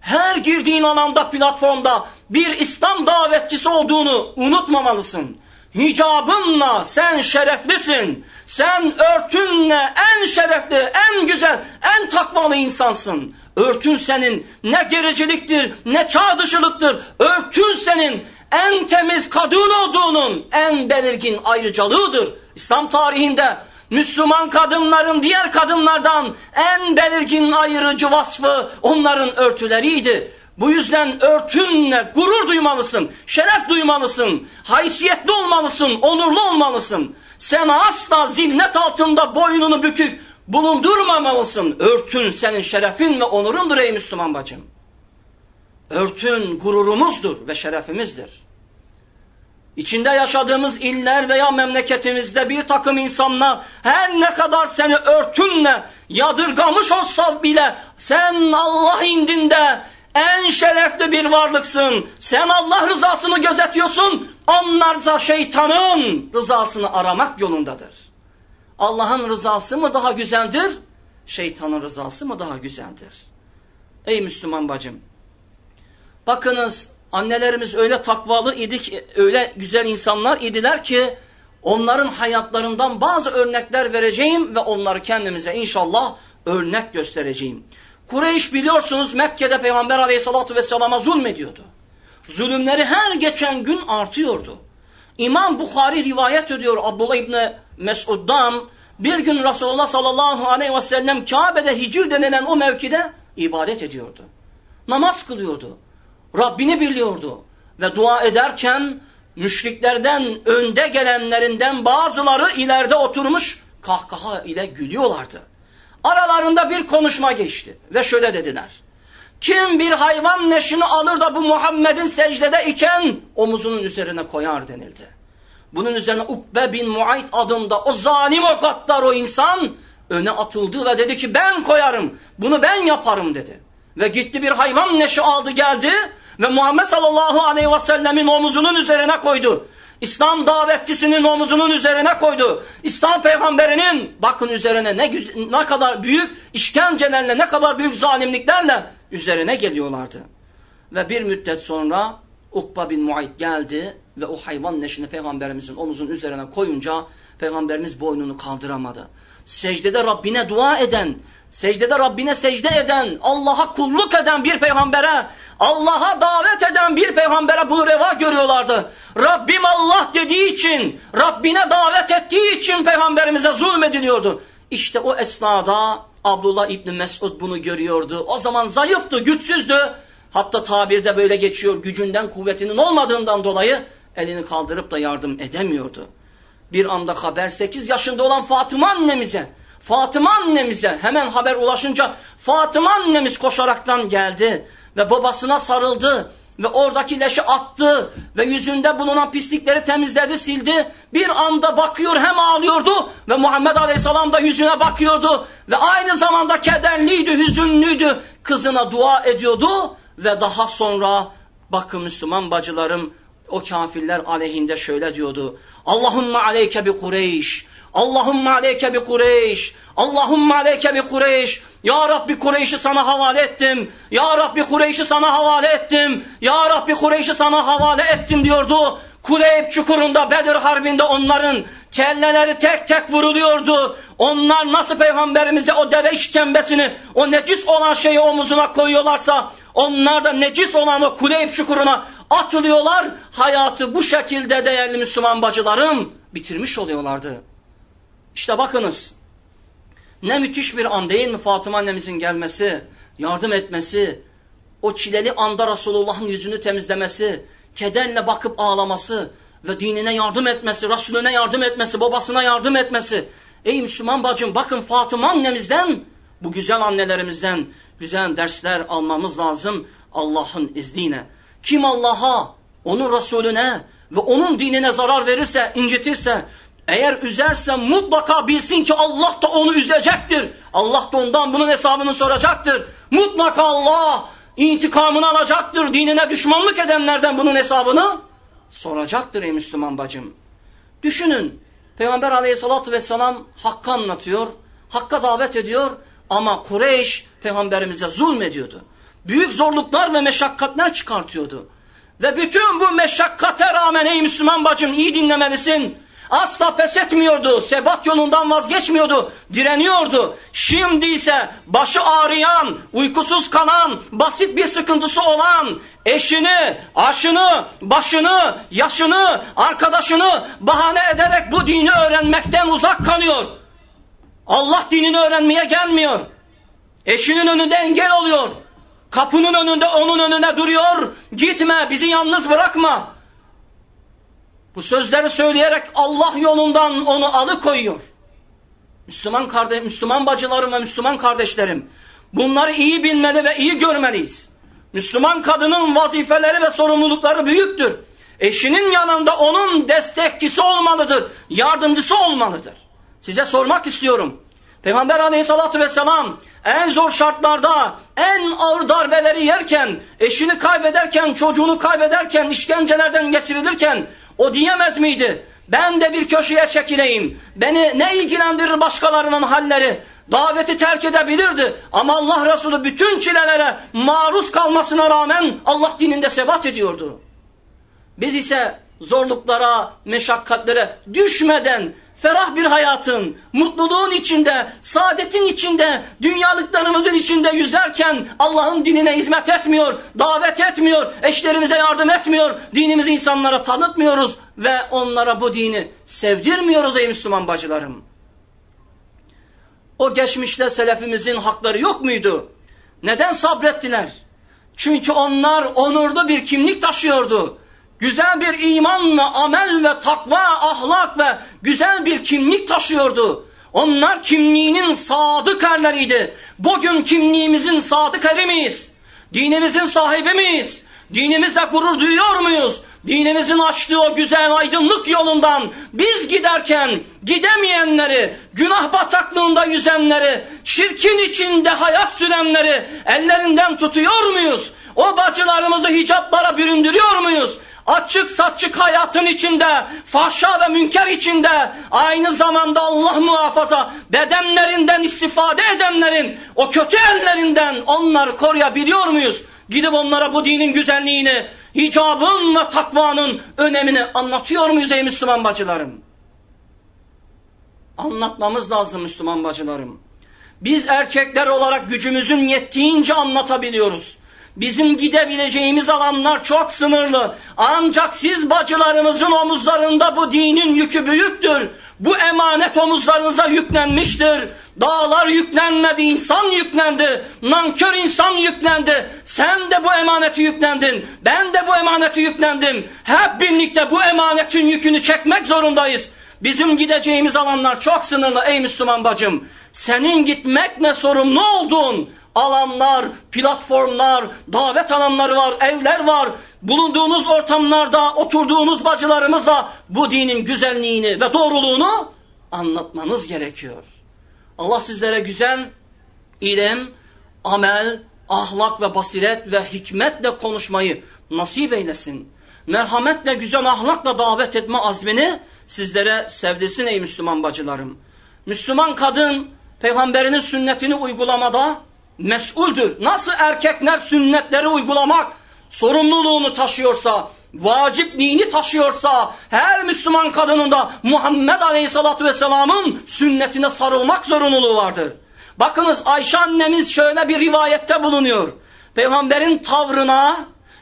Her girdiğin alanda platformda bir İslam davetçisi olduğunu unutmamalısın. Hicabınla sen şereflisin. Sen örtünle en şerefli, en güzel, en takvalı insansın. Örtün senin ne gericiliktir, ne çağ dışılıktır. Örtün senin en temiz kadın olduğunun en belirgin ayrıcalığıdır. İslam tarihinde Müslüman kadınların diğer kadınlardan en belirgin ayırıcı vasfı onların örtüleriydi. Bu yüzden örtünle gurur duymalısın, şeref duymalısın, haysiyetli olmalısın, onurlu olmalısın. Sen asla zillet altında boynunu bükük bulundurmamalısın. Örtün senin şerefin ve onurundur ey Müslüman bacım. Örtün gururumuzdur ve şerefimizdir. İçinde yaşadığımız iller veya memleketimizde bir takım insanlar her ne kadar seni örtünle yadırgamış olsa bile sen Allah indinde en şerefli bir varlıksın. Sen Allah rızasını gözetiyorsun. Onlarsa şeytanın rızasını aramak yolundadır. Allah'ın rızası mı daha güzeldir? Şeytanın rızası mı daha güzeldir? Ey Müslüman bacım. Bakınız annelerimiz öyle takvalı idi ki, öyle güzel insanlar idiler ki onların hayatlarından bazı örnekler vereceğim ve onları kendimize inşallah örnek göstereceğim. Kureyş biliyorsunuz Mekke'de Peygamber aleyhissalatü vesselama zulmediyordu. Zulümleri her geçen gün artıyordu. İmam Bukhari rivayet ediyor Abdullah İbni Mesud'dan bir gün Resulullah sallallahu aleyhi ve sellem Kabe'de hicir denilen o mevkide ibadet ediyordu. Namaz kılıyordu. Rabbini biliyordu. Ve dua ederken müşriklerden önde gelenlerinden bazıları ileride oturmuş kahkaha ile gülüyorlardı. Aralarında bir konuşma geçti ve şöyle dediler. Kim bir hayvan neşini alır da bu Muhammed'in secdede iken omuzunun üzerine koyar denildi. Bunun üzerine Ukbe bin Muayt adında o zalim o gaddar o insan öne atıldı ve dedi ki ben koyarım bunu ben yaparım dedi. Ve gitti bir hayvan neşi aldı geldi ve Muhammed sallallahu aleyhi ve sellemin omuzunun üzerine koydu. İslam davetçisinin omuzunun üzerine koydu. İslam peygamberinin bakın üzerine ne, ne kadar büyük işkencelerle ne kadar büyük zalimliklerle üzerine geliyorlardı. Ve bir müddet sonra Ukba bin Muayt geldi ve o hayvan neşini peygamberimizin omuzun üzerine koyunca peygamberimiz boynunu kaldıramadı. Secdede Rabbine dua eden, secdede Rabbine secde eden, Allah'a kulluk eden bir peygambere, Allah'a davet eden bir peygambere bunu reva görüyorlardı. Rabbim Allah dediği için, Rabbine davet ettiği için peygamberimize zulmediliyordu. İşte o esnada Abdullah İbni Mesud bunu görüyordu. O zaman zayıftı, güçsüzdü. Hatta tabirde böyle geçiyor gücünden kuvvetinin olmadığından dolayı elini kaldırıp da yardım edemiyordu. Bir anda haber 8 yaşında olan Fatıma annemize Fatıma annemize hemen haber ulaşınca Fatıma annemiz koşaraktan geldi ve babasına sarıldı ve oradaki leşi attı ve yüzünde bulunan pislikleri temizledi, sildi. Bir anda bakıyor hem ağlıyordu ve Muhammed Aleyhisselam da yüzüne bakıyordu ve aynı zamanda kederliydi, hüzünlüydü. Kızına dua ediyordu ve daha sonra bakın Müslüman bacılarım o kafirler aleyhinde şöyle diyordu. Allahümme aleyke bi Kureyş. Allahümme aleyke bi Kureyş. Allahümme aleyke bi Kureyş. Ya Rabbi Kureyş'i sana havale ettim. Ya Rabbi Kureyş'i sana havale ettim. Ya Rabbi Kureyş'i sana havale ettim diyordu. Kuleyb çukurunda Bedir Harbi'nde onların kelleleri tek tek vuruluyordu. Onlar nasıl peygamberimize o deve işkembesini, o necis olan şeyi omuzuna koyuyorlarsa onlar da necis olan o Kuleyb çukuruna atılıyorlar. Hayatı bu şekilde değerli Müslüman bacılarım bitirmiş oluyorlardı. İşte bakınız ne müthiş bir an değil mi Fatıma annemizin gelmesi, yardım etmesi, o çileli anda Resulullah'ın yüzünü temizlemesi, kederle bakıp ağlaması ve dinine yardım etmesi, Resulüne yardım etmesi, babasına yardım etmesi. Ey Müslüman bacım bakın Fatıma annemizden, bu güzel annelerimizden güzel dersler almamız lazım Allah'ın izniyle. Kim Allah'a, onun Resulüne ve onun dinine zarar verirse, incitirse, eğer üzerse mutlaka bilsin ki Allah da onu üzecektir. Allah da ondan bunun hesabını soracaktır. Mutlaka Allah intikamını alacaktır. Dinine düşmanlık edenlerden bunun hesabını soracaktır ey Müslüman bacım. Düşünün Peygamber aleyhissalatü vesselam hakkı anlatıyor. Hakka davet ediyor ama Kureyş peygamberimize zulmediyordu. Büyük zorluklar ve meşakkatler çıkartıyordu. Ve bütün bu meşakkate rağmen ey Müslüman bacım iyi dinlemelisin. Asla pes etmiyordu. Sebat yolundan vazgeçmiyordu. Direniyordu. Şimdi ise başı ağrıyan, uykusuz kalan, basit bir sıkıntısı olan, eşini, aşını, başını, yaşını, arkadaşını bahane ederek bu dini öğrenmekten uzak kalıyor. Allah dinini öğrenmeye gelmiyor. Eşinin önünde engel oluyor. Kapının önünde onun önüne duruyor. Gitme bizi yalnız bırakma. Bu sözleri söyleyerek Allah yolundan onu alıkoyuyor. Müslüman kardeş, Müslüman bacılarım ve Müslüman kardeşlerim, bunları iyi bilmeli ve iyi görmeliyiz. Müslüman kadının vazifeleri ve sorumlulukları büyüktür. Eşinin yanında onun destekçisi olmalıdır, yardımcısı olmalıdır. Size sormak istiyorum. Peygamber aleyhissalatü vesselam en zor şartlarda, en ağır darbeleri yerken, eşini kaybederken, çocuğunu kaybederken, işkencelerden geçirilirken o diyemez miydi? Ben de bir köşeye çekileyim. Beni ne ilgilendirir başkalarının halleri? Daveti terk edebilirdi. Ama Allah Resulü bütün çilelere maruz kalmasına rağmen Allah dininde sebat ediyordu. Biz ise zorluklara, meşakkatlere düşmeden ferah bir hayatın, mutluluğun içinde, saadetin içinde, dünyalıklarımızın içinde yüzerken Allah'ın dinine hizmet etmiyor, davet etmiyor, eşlerimize yardım etmiyor, dinimizi insanlara tanıtmıyoruz ve onlara bu dini sevdirmiyoruz ey Müslüman bacılarım. O geçmişte selefimizin hakları yok muydu? Neden sabrettiler? Çünkü onlar onurlu bir kimlik taşıyordu güzel bir imanla amel ve takva, ahlak ve güzel bir kimlik taşıyordu. Onlar kimliğinin sadık erleriydi. Bugün kimliğimizin sadık eri miyiz? Dinimizin sahibi miyiz? Dinimizle gurur duyuyor muyuz? Dinimizin açtığı o güzel aydınlık yolundan biz giderken gidemeyenleri, günah bataklığında yüzenleri, şirkin içinde hayat sürenleri ellerinden tutuyor muyuz? O bacılarımızı hicaplara büründürüyor muyuz? Açık saçık hayatın içinde, fahşa ve münker içinde, aynı zamanda Allah muhafaza bedenlerinden istifade edenlerin, o kötü ellerinden onları koruyabiliyor muyuz? Gidip onlara bu dinin güzelliğini, hicabın ve takvanın önemini anlatıyor muyuz ey Müslüman bacılarım? Anlatmamız lazım Müslüman bacılarım. Biz erkekler olarak gücümüzün yettiğince anlatabiliyoruz. Bizim gidebileceğimiz alanlar çok sınırlı. Ancak siz bacılarımızın omuzlarında bu dinin yükü büyüktür. Bu emanet omuzlarınıza yüklenmiştir. Dağlar yüklenmedi, insan yüklendi. Nankör insan yüklendi. Sen de bu emaneti yüklendin. Ben de bu emaneti yüklendim. Hep birlikte bu emanetin yükünü çekmek zorundayız. Bizim gideceğimiz alanlar çok sınırlı ey Müslüman bacım. Senin gitmekle sorumlu oldun. Alanlar, platformlar, davet alanları var, evler var. Bulunduğunuz ortamlarda, oturduğunuz bacılarımızla bu dinin güzelliğini ve doğruluğunu anlatmanız gerekiyor. Allah sizlere güzel ilim, amel, ahlak ve basiret ve hikmetle konuşmayı nasip eylesin. Merhametle, güzel ahlakla davet etme azmini sizlere sevdirsin ey Müslüman bacılarım. Müslüman kadın peygamberinin sünnetini uygulamada mesuldür. Nasıl erkekler sünnetleri uygulamak sorumluluğunu taşıyorsa, vacipliğini taşıyorsa, her Müslüman kadının da Muhammed Aleyhisselatü Vesselam'ın sünnetine sarılmak zorunluluğu vardır. Bakınız Ayşe annemiz şöyle bir rivayette bulunuyor. Peygamberin tavrına,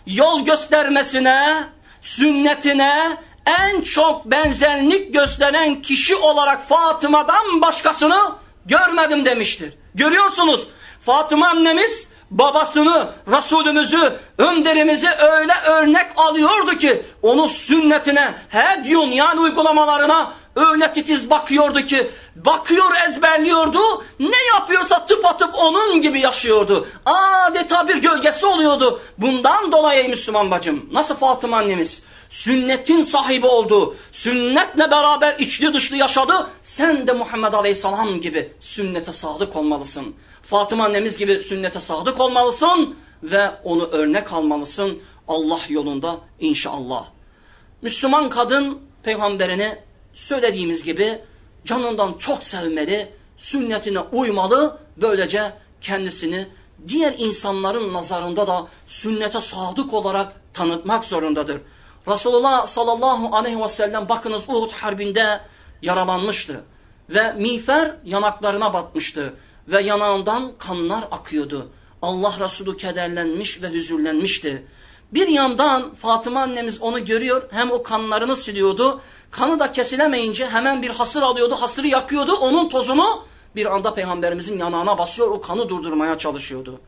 yol göstermesine, sünnetine en çok benzerlik gösteren kişi olarak Fatıma'dan başkasını görmedim demiştir. Görüyorsunuz Fatıma annemiz babasını, Resulümüzü, önderimizi öyle örnek alıyordu ki onun sünnetine, hedyun yani uygulamalarına öyle titiz bakıyordu ki bakıyor ezberliyordu ne yapıyorsa tıp atıp onun gibi yaşıyordu. Adeta bir gölgesi oluyordu. Bundan dolayı Müslüman bacım nasıl Fatıma annemiz sünnetin sahibi oldu. Sünnetle beraber içli dışlı yaşadı. Sen de Muhammed Aleyhisselam gibi sünnete sadık olmalısın. Fatıma annemiz gibi sünnete sadık olmalısın ve onu örnek almalısın Allah yolunda inşallah. Müslüman kadın peygamberini söylediğimiz gibi canından çok sevmeli, sünnetine uymalı, böylece kendisini diğer insanların nazarında da sünnete sadık olarak tanıtmak zorundadır. Resulullah sallallahu aleyhi ve sellem bakınız Uhud harbinde yaralanmıştı ve miğfer yanaklarına batmıştı ve yanağından kanlar akıyordu. Allah Resulü kederlenmiş ve hüzünlenmişti. Bir yandan Fatıma annemiz onu görüyor hem o kanlarını siliyordu. Kanı da kesilemeyince hemen bir hasır alıyordu, hasırı yakıyordu. Onun tozunu bir anda peygamberimizin yanağına basıyor, o kanı durdurmaya çalışıyordu.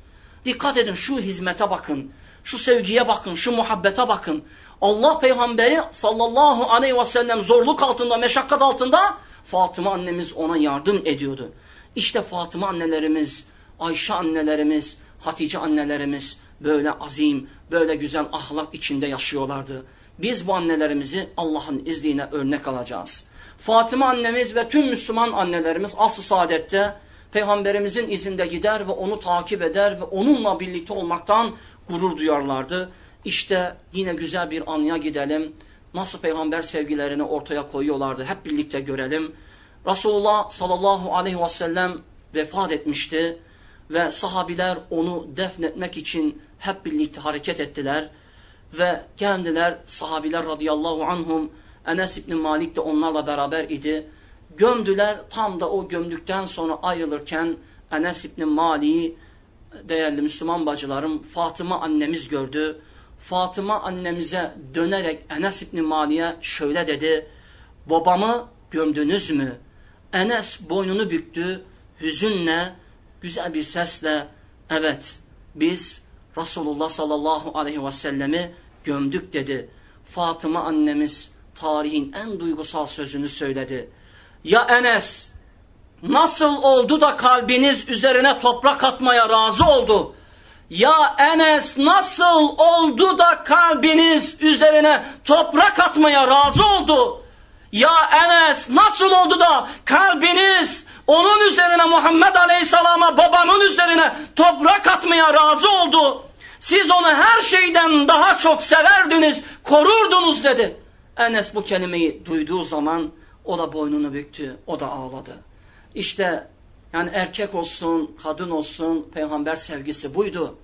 Dikkat edin şu hizmete bakın, şu sevgiye bakın, şu muhabbete bakın. Allah peygamberi sallallahu aleyhi ve sellem zorluk altında, meşakkat altında Fatıma annemiz ona yardım ediyordu. İşte Fatıma annelerimiz, Ayşe annelerimiz, Hatice annelerimiz böyle azim, böyle güzel ahlak içinde yaşıyorlardı. Biz bu annelerimizi Allah'ın izniyle örnek alacağız. Fatıma annemiz ve tüm Müslüman annelerimiz asıl saadette Peygamberimizin izinde gider ve onu takip eder ve onunla birlikte olmaktan gurur duyarlardı. İşte yine güzel bir anıya gidelim. Nasıl peygamber sevgilerini ortaya koyuyorlardı hep birlikte görelim. Resulullah sallallahu aleyhi ve sellem vefat etmişti ve sahabiler onu defnetmek için hep birlikte hareket ettiler ve geldiler sahabiler radıyallahu anhum Enes İbni Malik de onlarla beraber idi. Gömdüler tam da o gömdükten sonra ayrılırken Enes İbni Malik'i değerli Müslüman bacılarım Fatıma annemiz gördü. Fatıma annemize dönerek Enes İbni Malik'e şöyle dedi. Babamı gömdünüz mü? Enes boynunu büktü. Hüzünle, güzel bir sesle evet biz Resulullah sallallahu aleyhi ve sellemi gömdük dedi. Fatıma annemiz tarihin en duygusal sözünü söyledi. Ya Enes nasıl oldu da kalbiniz üzerine toprak atmaya razı oldu? Ya Enes nasıl oldu da kalbiniz üzerine toprak atmaya razı oldu? Ya Enes nasıl oldu da kalbiniz onun üzerine Muhammed Aleyhisselam'a babamın üzerine toprak atmaya razı oldu? Siz onu her şeyden daha çok severdiniz, korurdunuz dedi. Enes bu kelimeyi duyduğu zaman o da boynunu büktü, o da ağladı. İşte yani erkek olsun, kadın olsun peygamber sevgisi buydu.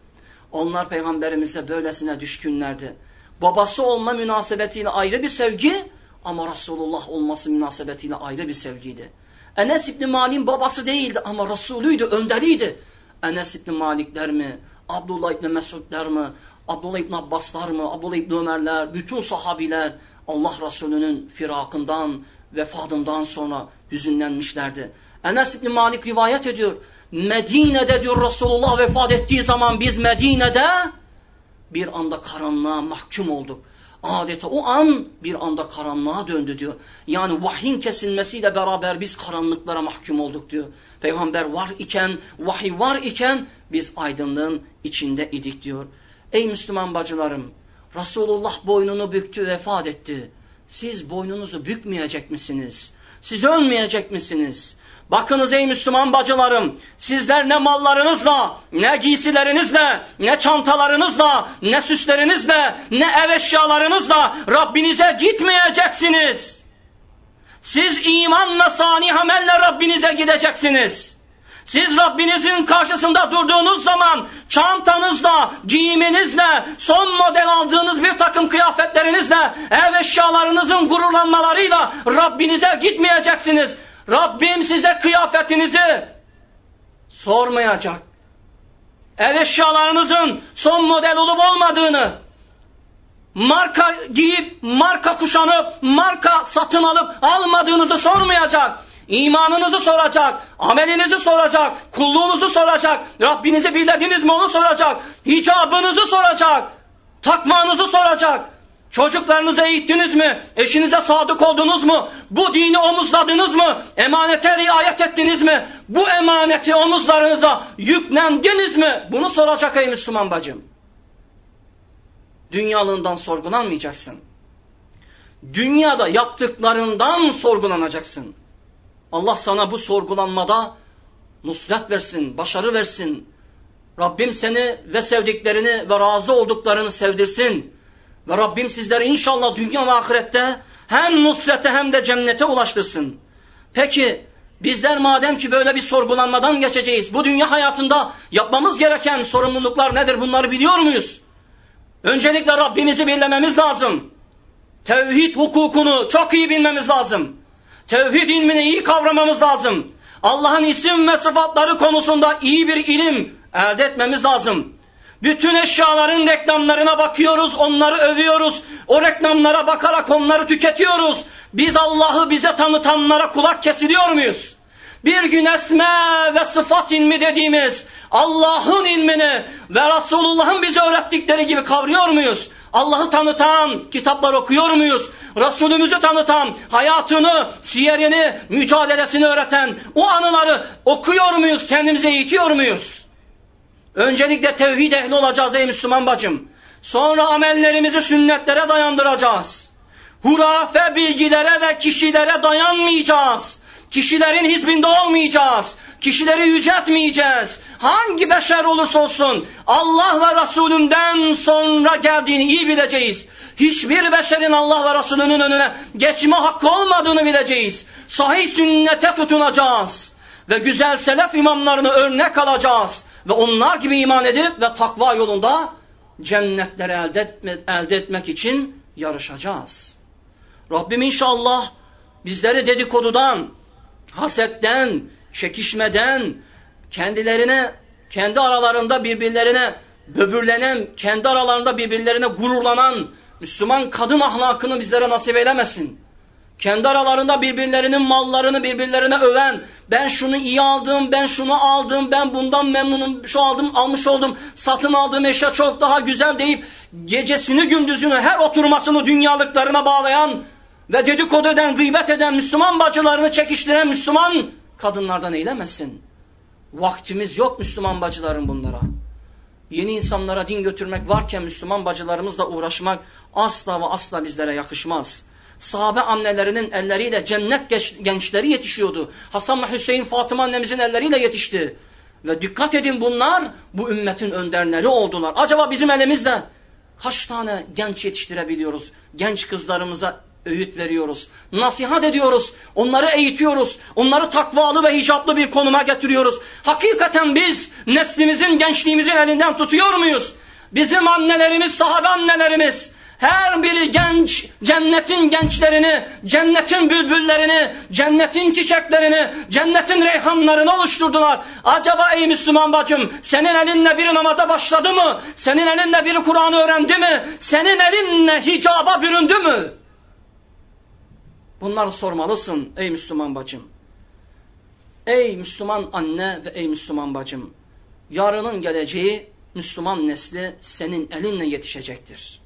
Onlar peygamberimize böylesine düşkünlerdi. Babası olma münasebetiyle ayrı bir sevgi ama Resulullah olması münasebetiyle ayrı bir sevgiydi. Enes İbni Malik'in babası değildi ama Resulüydü, önderiydi. Enes İbni Malikler mi, Abdullah İbni Mesudler mi, Abdullah İbni Abbaslar mı, Abdullah İbni Ömerler, bütün sahabiler Allah Resulü'nün firakından, vefatından sonra hüzünlenmişlerdi. Enes İbni Malik rivayet ediyor. Medine'de diyor Resulullah vefat ettiği zaman biz Medine'de bir anda karanlığa mahkum olduk. adeta o an bir anda karanlığa döndü diyor. Yani vahyin kesilmesiyle beraber biz karanlıklara mahkum olduk diyor. Peygamber var iken, vahiy var iken biz aydınlığın içinde idik diyor. Ey Müslüman bacılarım, Resulullah boynunu büktü, vefat etti. Siz boynunuzu bükmeyecek misiniz? Siz ölmeyecek misiniz? Bakınız ey Müslüman bacılarım, sizler ne mallarınızla, ne giysilerinizle, ne çantalarınızla, ne süslerinizle, ne ev eşyalarınızla Rabbinize gitmeyeceksiniz. Siz imanla, salih amelle Rabbinize gideceksiniz. Siz Rabbinizin karşısında durduğunuz zaman çantanızla, giyiminizle, son model aldığınız bir takım kıyafetlerinizle, ev eşyalarınızın gururlanmalarıyla Rabbinize gitmeyeceksiniz. Rabbim size kıyafetinizi sormayacak. Ev eşyalarınızın son model olup olmadığını, marka giyip, marka kuşanıp, marka satın alıp almadığınızı sormayacak. İmanınızı soracak, amelinizi soracak, kulluğunuzu soracak, Rabbinizi bildirdiniz mi onu soracak, hicabınızı soracak, takvanızı soracak. Çocuklarınızı eğittiniz mi? Eşinize sadık oldunuz mu? Bu dini omuzladınız mı? Emanete riayet ettiniz mi? Bu emaneti omuzlarınıza yüklendiniz mi? Bunu soracak ey Müslüman bacım. Dünyalığından sorgulanmayacaksın. Dünyada yaptıklarından sorgulanacaksın. Allah sana bu sorgulanmada nusret versin, başarı versin. Rabbim seni ve sevdiklerini ve razı olduklarını sevdirsin. Ve Rabbim sizleri inşallah dünya ve ahirette hem nusrete hem de cennete ulaştırsın. Peki bizler madem ki böyle bir sorgulanmadan geçeceğiz, bu dünya hayatında yapmamız gereken sorumluluklar nedir bunları biliyor muyuz? Öncelikle Rabbimizi bilmemiz lazım. Tevhid hukukunu çok iyi bilmemiz lazım. Tevhid ilmini iyi kavramamız lazım. Allah'ın isim ve sıfatları konusunda iyi bir ilim elde etmemiz lazım. Bütün eşyaların reklamlarına bakıyoruz, onları övüyoruz. O reklamlara bakarak onları tüketiyoruz. Biz Allah'ı bize tanıtanlara kulak kesiliyor muyuz? Bir gün esme ve sıfat ilmi dediğimiz Allah'ın ilmini ve Resulullah'ın bize öğrettikleri gibi kavruyor muyuz? Allah'ı tanıtan kitaplar okuyor muyuz? Resulümüzü tanıtan, hayatını, siyerini, mücadelesini öğreten o anıları okuyor muyuz? Kendimize eğitiyor muyuz? Öncelikle tevhid ehli olacağız ey Müslüman bacım. Sonra amellerimizi sünnetlere dayandıracağız. Hurafe bilgilere ve kişilere dayanmayacağız. Kişilerin hizbinde olmayacağız. Kişileri yüceltmeyeceğiz. Hangi beşer olursa olsun Allah ve Resulünden sonra geldiğini iyi bileceğiz. Hiçbir beşerin Allah ve Resulünün önüne geçme hakkı olmadığını bileceğiz. Sahih sünnete tutunacağız. Ve güzel selef imamlarını örnek alacağız. Ve onlar gibi iman edip ve takva yolunda cennetleri elde, etme, elde etmek için yarışacağız. Rabbim inşallah bizleri dedikodudan, hasetten, çekişmeden, kendilerine, kendi aralarında birbirlerine böbürlenen, kendi aralarında birbirlerine gururlanan Müslüman kadın ahlakını bizlere nasip eylemesin. Kendi aralarında birbirlerinin mallarını birbirlerine öven, ben şunu iyi aldım, ben şunu aldım, ben bundan memnunum, şu aldım, almış oldum, satın aldığım eşya çok daha güzel deyip gecesini gündüzünü her oturmasını dünyalıklarına bağlayan ve dedikodu eden, gıybet eden, Müslüman bacılarını çekiştiren Müslüman kadınlardan eylemesin. Vaktimiz yok Müslüman bacıların bunlara. Yeni insanlara din götürmek varken Müslüman bacılarımızla uğraşmak asla ve asla bizlere yakışmaz. Sahabe annelerinin elleriyle cennet gençleri yetişiyordu. Hasan ve Hüseyin Fatıma annemizin elleriyle yetişti. Ve dikkat edin bunlar bu ümmetin önderleri oldular. Acaba bizim elimizde kaç tane genç yetiştirebiliyoruz? Genç kızlarımıza öğüt veriyoruz. Nasihat ediyoruz. Onları eğitiyoruz. Onları takvalı ve hicaplı bir konuma getiriyoruz. Hakikaten biz neslimizin, gençliğimizin elinden tutuyor muyuz? Bizim annelerimiz, sahabe annelerimiz her biri genç, cennetin gençlerini, cennetin bülbüllerini, cennetin çiçeklerini, cennetin reyhanlarını oluşturdular. Acaba ey Müslüman bacım, senin elinle biri namaza başladı mı? Senin elinle biri Kur'an'ı öğrendi mi? Senin elinle hicaba büründü mü? Bunları sormalısın ey Müslüman bacım. Ey Müslüman anne ve ey Müslüman bacım. Yarının geleceği Müslüman nesli senin elinle yetişecektir.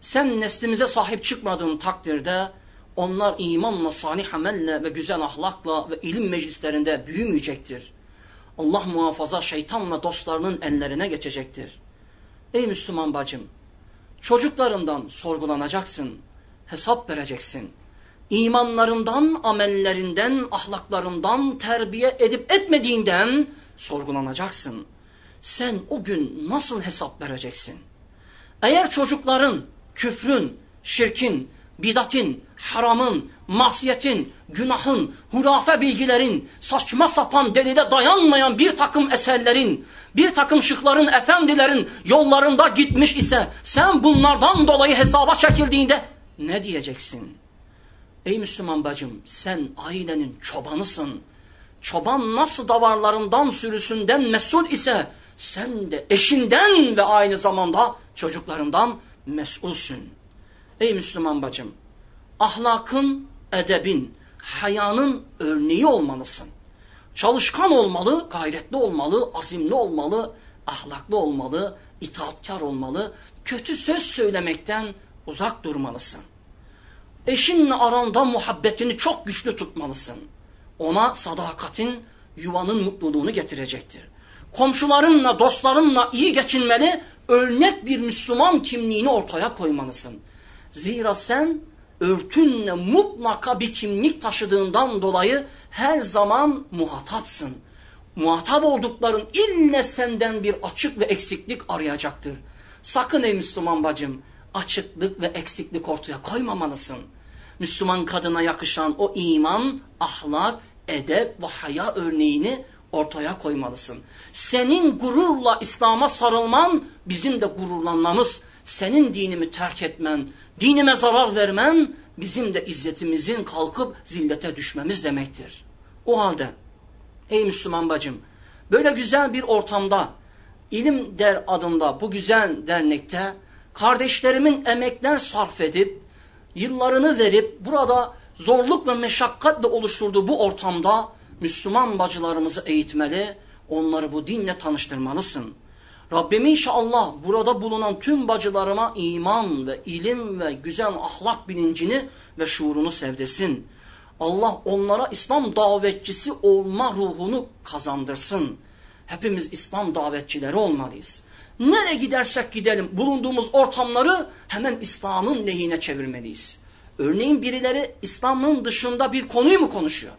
Sen neslimize sahip çıkmadığın takdirde onlar imanla, salih amelle ve güzel ahlakla ve ilim meclislerinde büyümeyecektir. Allah muhafaza şeytan ve dostlarının ellerine geçecektir. Ey Müslüman bacım, çocuklarından sorgulanacaksın, hesap vereceksin. İmanlarından, amellerinden, ahlaklarından, terbiye edip etmediğinden sorgulanacaksın. Sen o gün nasıl hesap vereceksin? Eğer çocukların küfrün, şirkin, bidatin, haramın, masiyetin, günahın, hurafe bilgilerin, saçma sapan delile dayanmayan bir takım eserlerin, bir takım şıkların, efendilerin yollarında gitmiş ise sen bunlardan dolayı hesaba çekildiğinde ne diyeceksin? Ey Müslüman bacım sen ailenin çobanısın. Çoban nasıl davarlarından sürüsünden mesul ise sen de eşinden ve aynı zamanda çocuklarından mesulsün. Ey Müslüman bacım, ahlakın, edebin, hayanın örneği olmalısın. Çalışkan olmalı, gayretli olmalı, azimli olmalı, ahlaklı olmalı, itaatkar olmalı, kötü söz söylemekten uzak durmalısın. Eşinle aranda muhabbetini çok güçlü tutmalısın. Ona sadakatin yuvanın mutluluğunu getirecektir. Komşularınla, dostlarınla iyi geçinmeli, örnek bir Müslüman kimliğini ortaya koymalısın. Zira sen örtünle mutlaka bir kimlik taşıdığından dolayı her zaman muhatapsın. Muhatap oldukların ille senden bir açık ve eksiklik arayacaktır. Sakın ey Müslüman bacım açıklık ve eksiklik ortaya koymamalısın. Müslüman kadına yakışan o iman, ahlak, edep ve haya örneğini ortaya koymalısın. Senin gururla İslam'a sarılman bizim de gururlanmamız, senin dinimi terk etmen, dinime zarar vermen bizim de izzetimizin kalkıp zillete düşmemiz demektir. O halde ey Müslüman bacım böyle güzel bir ortamda ilim der adında bu güzel dernekte kardeşlerimin emekler sarf edip yıllarını verip burada zorluk ve meşakkatle oluşturduğu bu ortamda Müslüman bacılarımızı eğitmeli, onları bu dinle tanıştırmalısın. Rabbim inşallah burada bulunan tüm bacılarıma iman ve ilim ve güzel ahlak bilincini ve şuurunu sevdirsin. Allah onlara İslam davetçisi olma ruhunu kazandırsın. Hepimiz İslam davetçileri olmalıyız. Nereye gidersek gidelim bulunduğumuz ortamları hemen İslam'ın lehine çevirmeliyiz. Örneğin birileri İslam'ın dışında bir konuyu mu konuşuyor?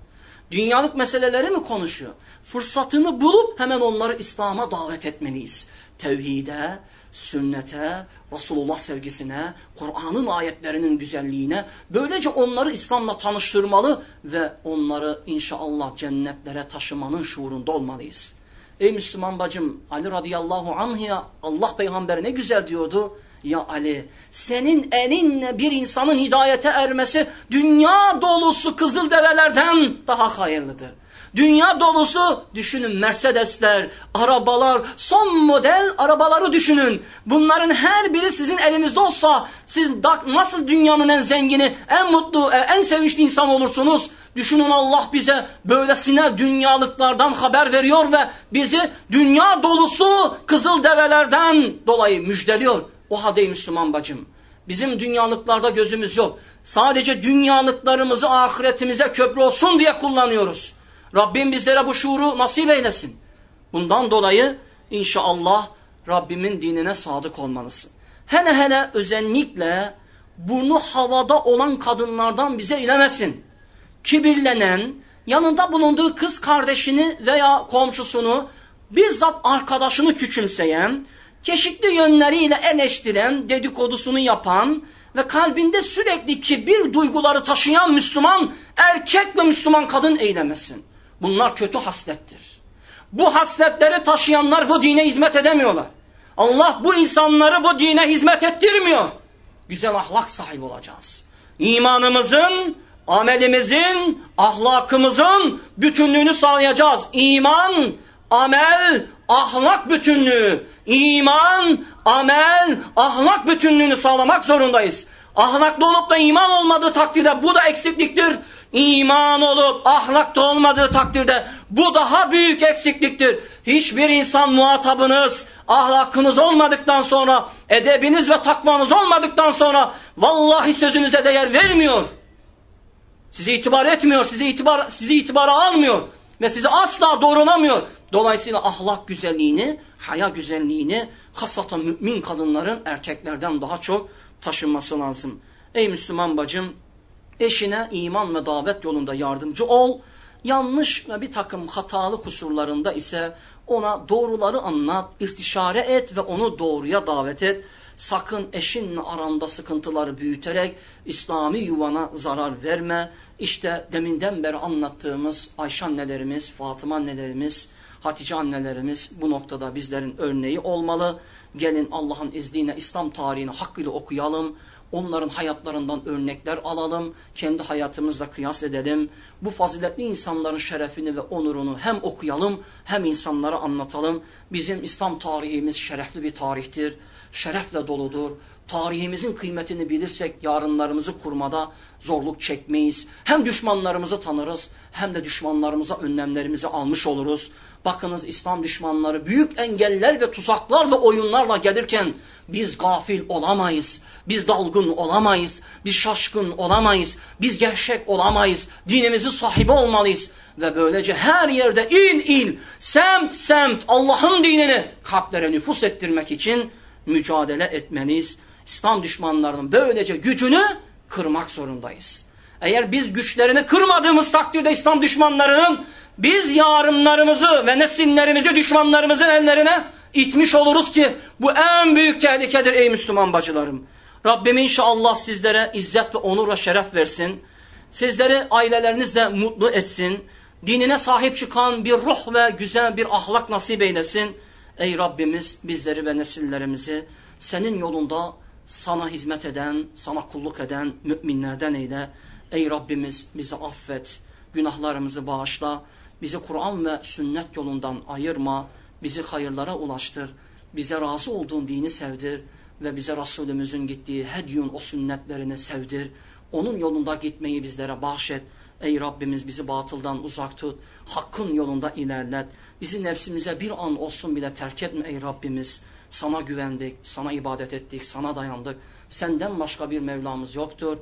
Dünyalık meseleleri mi konuşuyor? Fırsatını bulup hemen onları İslam'a davet etmeliyiz. Tevhide, sünnete, Resulullah sevgisine, Kur'an'ın ayetlerinin güzelliğine, böylece onları İslam'la tanıştırmalı ve onları inşallah cennetlere taşımanın şuurunda olmalıyız. Ey Müslüman bacım Ali radıyallahu anh ya Allah peygamberi ne güzel diyordu. Ya Ali senin elinle bir insanın hidayete ermesi dünya dolusu kızıl develerden daha hayırlıdır. Dünya dolusu düşünün Mercedesler, arabalar, son model arabaları düşünün. Bunların her biri sizin elinizde olsa siz nasıl dünyanın en zengini, en mutlu, e, en sevinçli insan olursunuz. Düşünün Allah bize böylesine dünyalıklardan haber veriyor ve bizi dünya dolusu kızıl develerden dolayı müjdeliyor. O halde Müslüman bacım bizim dünyalıklarda gözümüz yok. Sadece dünyalıklarımızı ahiretimize köprü olsun diye kullanıyoruz. Rabbim bizlere bu şuuru nasip eylesin. Bundan dolayı inşallah Rabbimin dinine sadık olmalısın. Hele hele özellikle burnu havada olan kadınlardan bize ilemesin. Kibirlenen, yanında bulunduğu kız kardeşini veya komşusunu, bizzat arkadaşını küçümseyen, çeşitli yönleriyle eleştiren, dedikodusunu yapan ve kalbinde sürekli kibir duyguları taşıyan Müslüman erkek ve Müslüman kadın eylemesin. Bunlar kötü haslettir. Bu hasletleri taşıyanlar bu dine hizmet edemiyorlar. Allah bu insanları bu dine hizmet ettirmiyor. Güzel ahlak sahibi olacağız. İmanımızın, amelimizin, ahlakımızın bütünlüğünü sağlayacağız. İman, amel, ahlak bütünlüğü. İman, amel, ahlak bütünlüğünü sağlamak zorundayız. Ahlaklı olup da iman olmadığı takdirde bu da eksikliktir iman olup ahlakta olmadığı takdirde bu daha büyük eksikliktir. Hiçbir insan muhatabınız ahlakınız olmadıktan sonra, edebiniz ve takvanız olmadıktan sonra vallahi sözünüze değer vermiyor. Sizi itibar etmiyor, sizi itibar sizi itibara almıyor ve sizi asla doğrulamıyor. Dolayısıyla ahlak güzelliğini, haya güzelliğini hasata mümin kadınların erkeklerden daha çok taşınması lazım. Ey Müslüman bacım, eşine iman ve davet yolunda yardımcı ol. Yanlış ve bir takım hatalı kusurlarında ise ona doğruları anlat, istişare et ve onu doğruya davet et. Sakın eşinle aranda sıkıntıları büyüterek İslami yuvana zarar verme. İşte deminden beri anlattığımız Ayşe annelerimiz, Fatıma annelerimiz, Hatice annelerimiz bu noktada bizlerin örneği olmalı. Gelin Allah'ın izniyle İslam tarihini hakkıyla okuyalım. Onların hayatlarından örnekler alalım. Kendi hayatımızla kıyas edelim. Bu faziletli insanların şerefini ve onurunu hem okuyalım hem insanlara anlatalım. Bizim İslam tarihimiz şerefli bir tarihtir. Şerefle doludur. Tarihimizin kıymetini bilirsek yarınlarımızı kurmada zorluk çekmeyiz. Hem düşmanlarımızı tanırız hem de düşmanlarımıza önlemlerimizi almış oluruz. Bakınız İslam düşmanları büyük engeller ve tuzaklarla oyunlarla gelirken biz gafil olamayız. Biz dalgın olamayız. Biz şaşkın olamayız. Biz gerçek olamayız. Dinimizin sahibi olmalıyız. Ve böylece her yerde il il, semt semt Allah'ın dinini kalplere nüfus ettirmek için mücadele etmeniz, İslam düşmanlarının böylece gücünü kırmak zorundayız. Eğer biz güçlerini kırmadığımız takdirde İslam düşmanlarının biz yarınlarımızı ve nesillerimizi düşmanlarımızın ellerine itmiş oluruz ki bu en büyük tehlikedir ey Müslüman bacılarım. Rabbim inşallah sizlere izzet ve onur ve şeref versin. Sizleri ailelerinizle mutlu etsin. Dinine sahip çıkan bir ruh ve güzel bir ahlak nasip eylesin. Ey Rabbimiz bizleri ve nesillerimizi senin yolunda sana hizmet eden, sana kulluk eden müminlerden eyle. Ey Rabbimiz bizi affet, günahlarımızı bağışla, bizi Kur'an ve sünnet yolundan ayırma, bizi hayırlara ulaştır, bize razı olduğun dini sevdir ve bize Resulümüzün gittiği hedyun o sünnetlerini sevdir. Onun yolunda gitmeyi bizlere bahşet. Ey Rabbimiz bizi batıldan uzak tut, hakkın yolunda ilerlet. Bizi nefsimize bir an olsun bile terk etme ey Rabbimiz. Sana güvendik, sana ibadet ettik, sana dayandık. Senden başka bir Mevlamız yoktur.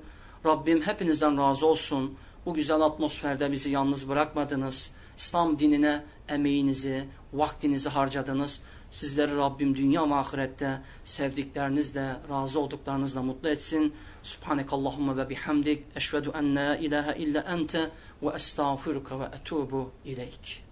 Rabbim hepinizden razı olsun. Bu güzel atmosferde bizi yalnız bırakmadınız. İslam dinine emeğinizi, vaktinizi harcadınız. Sizleri Rabbim dünya ve ahirette sevdiklerinizle, razı olduklarınızla mutlu etsin. Subhanekallahumma ve bihamdik. Eşvedü en la ilahe illa ente ve estağfiruka ve etubu ileyk.